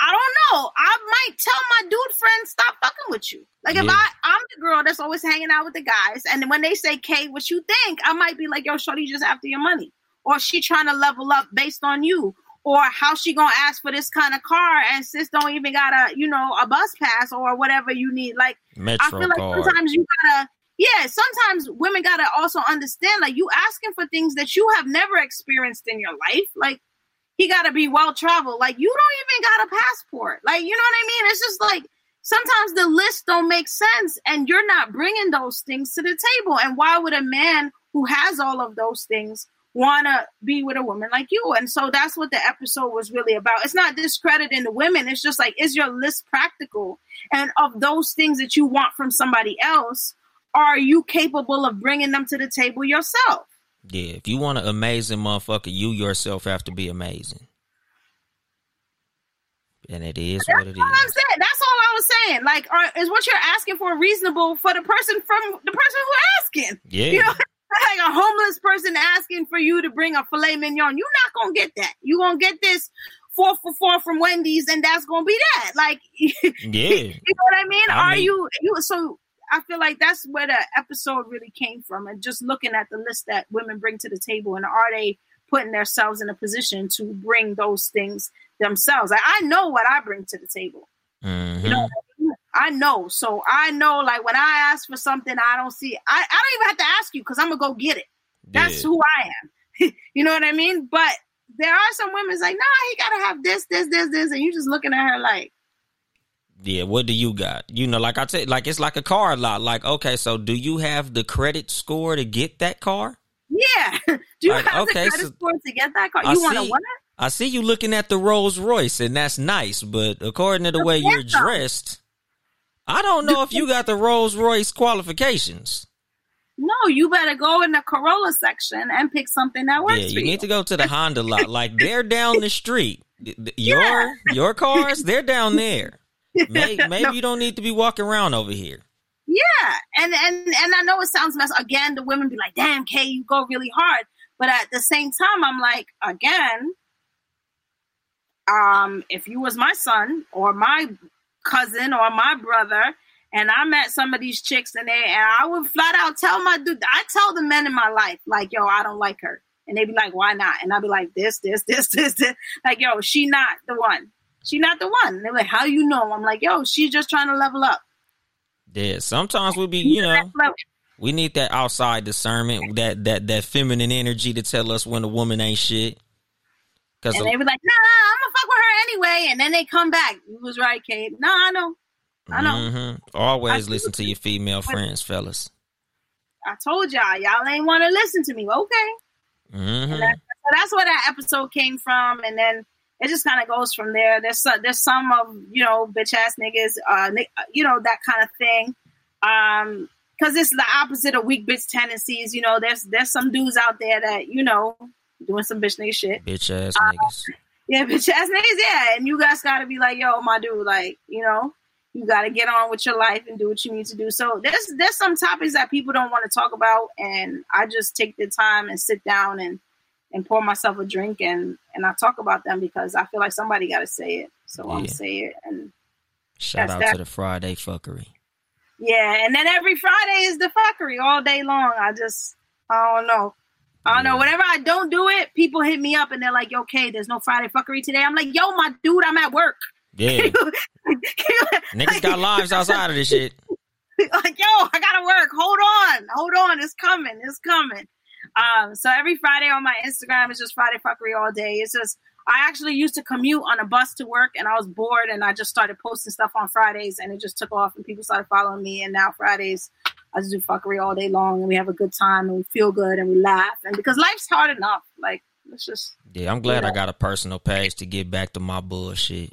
I don't know. I might tell my dude friend stop fucking with you. Like if Yeah. I I'm the girl that's always hanging out with the guys, and when they say, "Kate, what you think?" I might be like, "Yo, shorty, just after your money," or she trying to level up based on you, or how she gonna ask for this kind of car, and sis don't even got a you know a bus pass or whatever you need. Like I feel like card. sometimes you gotta, yeah, sometimes women gotta also understand, like you asking for things that you have never experienced in your life. Like he gotta be well traveled. Like you don't even got a passport. Like you know what I mean? It's just like sometimes the list don't make sense, and you're not bringing those things to the table. And why would a man who has all of those things wanna be with a woman like you? And so that's what the episode was really about. It's not discrediting the women. It's just like, is your list practical? and of those things that you want from somebody else are you capable of bringing them to the table yourself Yeah, if you want an amazing motherfucker, you yourself have to be amazing. And it is what it that's all i'm saying that's all i was saying like are, is what you're asking for reasonable for the person from the person who asking Yeah. you know <laughs> like a homeless person asking for you to bring a filet mignon you're not gonna get that you're gonna get this four for four from wendy's and that's gonna be that like <laughs> yeah. you know what I mean? I Are mean- you you so I feel like that's where the episode really came from and just looking at the list that women bring to the table and are they putting themselves in a position to bring those things themselves. Like, I know what I bring to the table. Mhm. You know I know. So I know like when I ask for something I don't see I, I don't even have to ask you because I'm gonna go get it. That's Yeah. who I am. <laughs> you know what I mean? But there are some women's like, nah, he gotta have this, this, this, this, and you're just looking at her like, Yeah, what do you got? You know, like I said, like it's like a car lot. Like, okay, so do you have the credit score to get that car? Yeah. <laughs> Do you Like, have okay, the credit so- score to get that car? I You want to what? I see you looking at the Rolls Royce, and that's nice, but according to the way you're dressed, I don't know if you got the Rolls Royce qualifications. No, you better go in the Corolla section and pick something that works Yeah, for you you. need to go to the Honda lot. Like they're down the street. <laughs> Your Yeah. your cars, they're down there. <laughs> maybe, maybe no. you don't need to be walking around over here. Yeah, and and and I know it sounds mess. Again, the women be like, "Damn, Kay, you go really hard," but at the same time, I'm like, again, um, if you was my son or my cousin or my brother, and I met some of these chicks and they, and I would flat out tell my dude, I tell the men in my life, like, yo, I don't like her. And they'd be like, why not? And I'd be like, this, this, this, <laughs> this, this. Like, yo, she not the one. She not the one. They're like, how you know? I'm like, yo, she's just trying to level up. Yeah, sometimes we be, you know, we need that outside discernment, that that that feminine energy to tell us when a woman ain't shit. Cause and of, they were like, nah, I'm gonna fuck with her anyway, and then they come back. You was right, Kate. No, I know. I know. Mm-hmm. Always I listen to your female friends, fellas. I told y'all, y'all ain't want to listen to me. Okay. Mm-hmm. That, so that's where that episode came from, and then it just kind of goes from there. There's some, there's some of you know bitch ass niggas, uh, you know that kind of thing. Um, because it's the opposite of weak bitch tendencies. You know, there's there's some dudes out there that you know doing some bitch nigga shit. Bitch ass uh, niggas. Yeah, bitch ass niggas. Yeah, and you guys got to be like, yo, my dude, like you know, you got to get on with your life and do what you need to do. So there's there's some topics that people don't want to talk about, and I just take the time and sit down and and pour myself a drink and and I talk about them because I feel like somebody got to say it. So yeah. I'm say it and shout out that. to the Friday fuckery. Yeah, and then every Friday is the fuckery all day long. I just I don't know. I don't yeah. know. Whenever I don't do it, people hit me up and they're like, "Okay, there's no Friday fuckery today." I'm like, "Yo, my dude, I'm at work." Yeah. <laughs> Niggas got lives outside of this shit. <laughs> like, yo, I gotta work. Hold on, hold on. It's coming. It's coming. Um, so every Friday on my Instagram is just Friday fuckery all day. It's just I actually used to commute on a bus to work, and I was bored, and I just started posting stuff on Fridays, and it just took off, and people started following me, and now Fridays I just do fuckery all day long, and we have a good time, and we feel good, and we laugh, and because life's hard enough, like let's just. Yeah, I'm glad you know. I got a personal page to get back to my bullshit.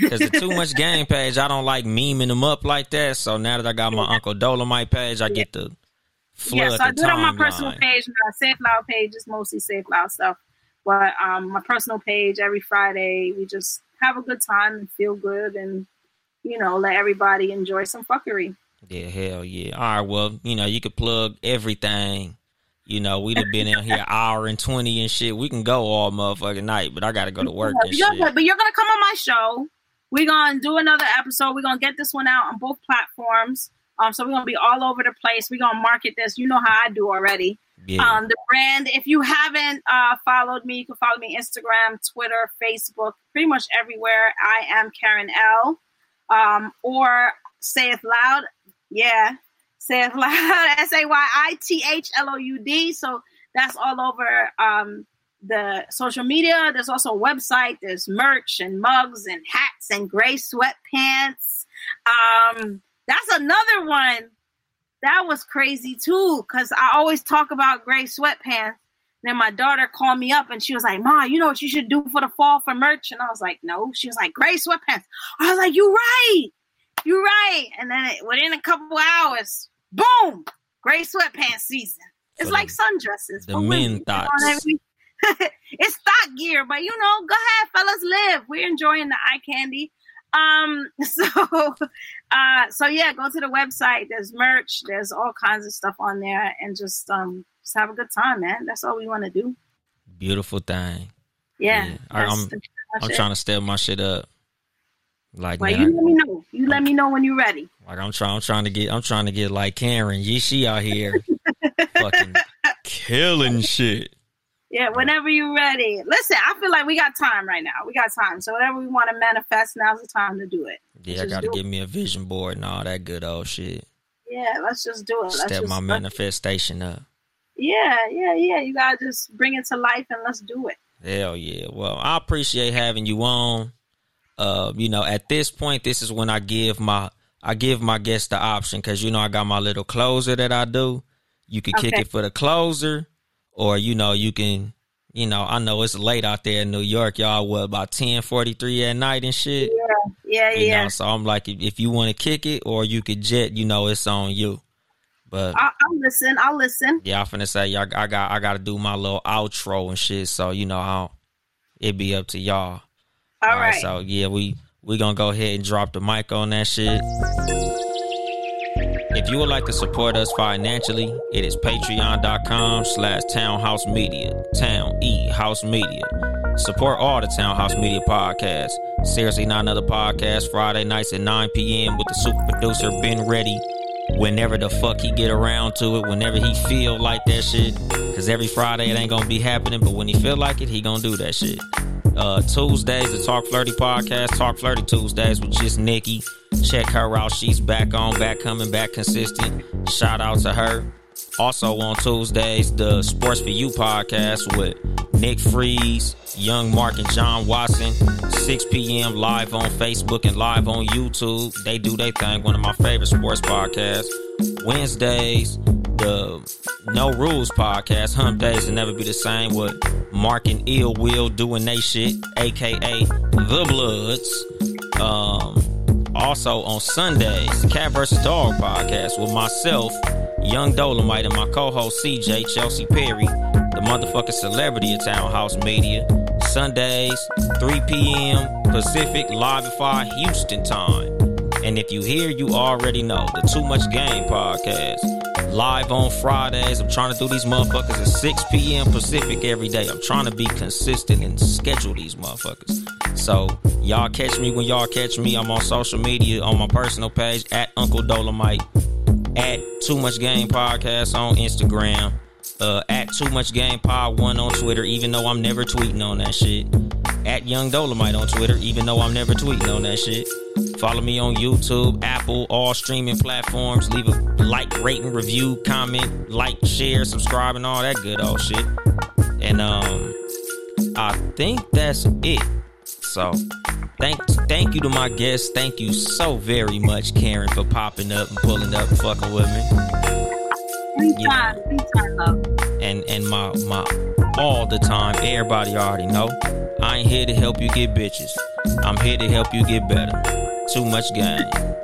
Because the too much <laughs> game page, I don't like memeing them up like that. So now that I got my Uncle Dolemite page, I get to flood yeah, so I do it on my personal page. My Sayith Loud page is mostly Sayith Loud stuff. But um, my personal page every Friday, we just have a good time and feel good, and you know, let everybody enjoy some fuckery. Yeah, hell yeah. All right, well, you know, you could plug everything. You know, we'd have been in here <laughs> hour and twenty and shit. We can go all motherfucking night, but I gotta go to work yeah, and shit. But you're gonna come on my show. We're gonna do another episode. We're gonna get this one out on both platforms. Um, so we're gonna be all over the place. We're gonna market this. You know how I do already. Yeah. Um, the brand. If you haven't uh, followed me, you can follow me Instagram, Twitter, Facebook, pretty much everywhere. I am Karyn Elle. Um, or say it loud. Yeah, say it <laughs> loud. S A Y I T H L O U D. So that's all over um, the social media. There's also a website. There's merch and mugs and hats and gray sweatpants. Um, that's another one that was crazy too, because I always talk about gray sweatpants. Then my daughter called me up and she was like, Ma, you know what you should do for the fall for merch? And I was like, No. She was like, Gray sweatpants. I was like, You're right. You're right. And then it, within a couple hours, boom, gray sweatpants season. It's like sundresses. The men thoughts. <laughs> it's thought gear, but you know, go ahead, fellas, live. We're enjoying the eye candy. Um, <laughs> so, uh, so yeah, go to the website. There's merch. There's all kinds of stuff on there, and just um, just have a good time, man. That's all we want to do. Beautiful thing. Yeah, yeah. I'm I'm trying to step my shit up. Like, well, man, you I, let me know. You let me know when you're ready. Like I'm trying, I'm trying to get, I'm trying to get like Karyn. Yeah, she out here, <laughs> fucking killing shit. Yeah, whenever you're ready. Listen, I feel like we got time right now. We got time. So whatever we want to manifest, now's the time to do it. Yeah, I got to give me a vision board and all that good old shit. Yeah, let's just do it. Let's Step just, my manifestation up. Yeah, yeah, yeah. You gotta just bring it to life and let's do it. Hell yeah. Well, I appreciate having you on. Uh, you know, at this point, this is when I give my I give my guests the option because you know I got my little closer that I do. You can okay. kick it for the closer or you know you can you know i know it's late out there in new york y'all what about 10 43 at night and shit? Yeah yeah you yeah. know, so i'm like if, if you want to kick it or you could jet you know it's on you. But I'll, I'll listen i'll listen. Yeah i'm finna say y'all i got i gotta do my little outro and shit so you know how it be up to y'all. All, all right. right. so yeah we we gonna go ahead and drop the mic on that shit. If you would like to support us financially, it is patreon.com slash townhouse media. Town E House Media. Support all the Townhouse Media podcasts. Seriously, not another podcast. Friday nights at 9 p.m. with the super producer Ben Ready. Whenever the fuck he get around to it, whenever he feel like that shit. Cause every Friday it ain't gonna be happening, but when he feel like it, he gonna do that shit. Uh, Tuesdays, the Talk Flirty podcast, Talk Flirty Tuesdays with just Nikki. Check her out. She's back on, back coming, back consistent. Shout out to her. Also on Tuesdays, the Sports for You podcast with Nick Freeze, Young Mark, and John Watson. 6 p.m. live on Facebook and live on YouTube. They do their thing. One of my favorite sports podcasts. Wednesdays, the No Rules podcast. Hump Days will never be the same with Mark and Ill Will doing they shit, aka The Bloods. Um, also on Sundays, Cat vs. Dog podcast with myself, Yung Dolemite, and my co-host CJ Chelsea Perry, the motherfucking celebrity of Townhouse Media. Sundays, 3 p.m. Pacific, live at 5 Houston time. And if you hear, you already know the Too Much Game podcast. Live on Fridays. I'm trying to do these motherfuckers at 6 p.m. Pacific every day. I'm trying to be consistent and schedule these motherfuckers. So y'all catch me when y'all catch me. I'm on social media on my personal page at Uncle Dolemite, at Too Much Game Podcast on Instagram, uh, at Too Much Game Pod One on Twitter. Even though I'm never tweeting on that shit. At Yung Dolemite on Twitter. Even though I'm never tweeting on that shit. Follow me on YouTube, Apple, all streaming platforms. Leave a like, rating, review, comment, like, share, subscribe, and all that good old shit. And um, I think that's it. So, thank thank you to my guests. Thank you so very much, Karyn, for popping up and pulling up, and fucking with me. Anytime, anytime, love. And and my my all the time. Everybody already know. I ain't here to help you get bitches. I'm here to help you get better. Too much game.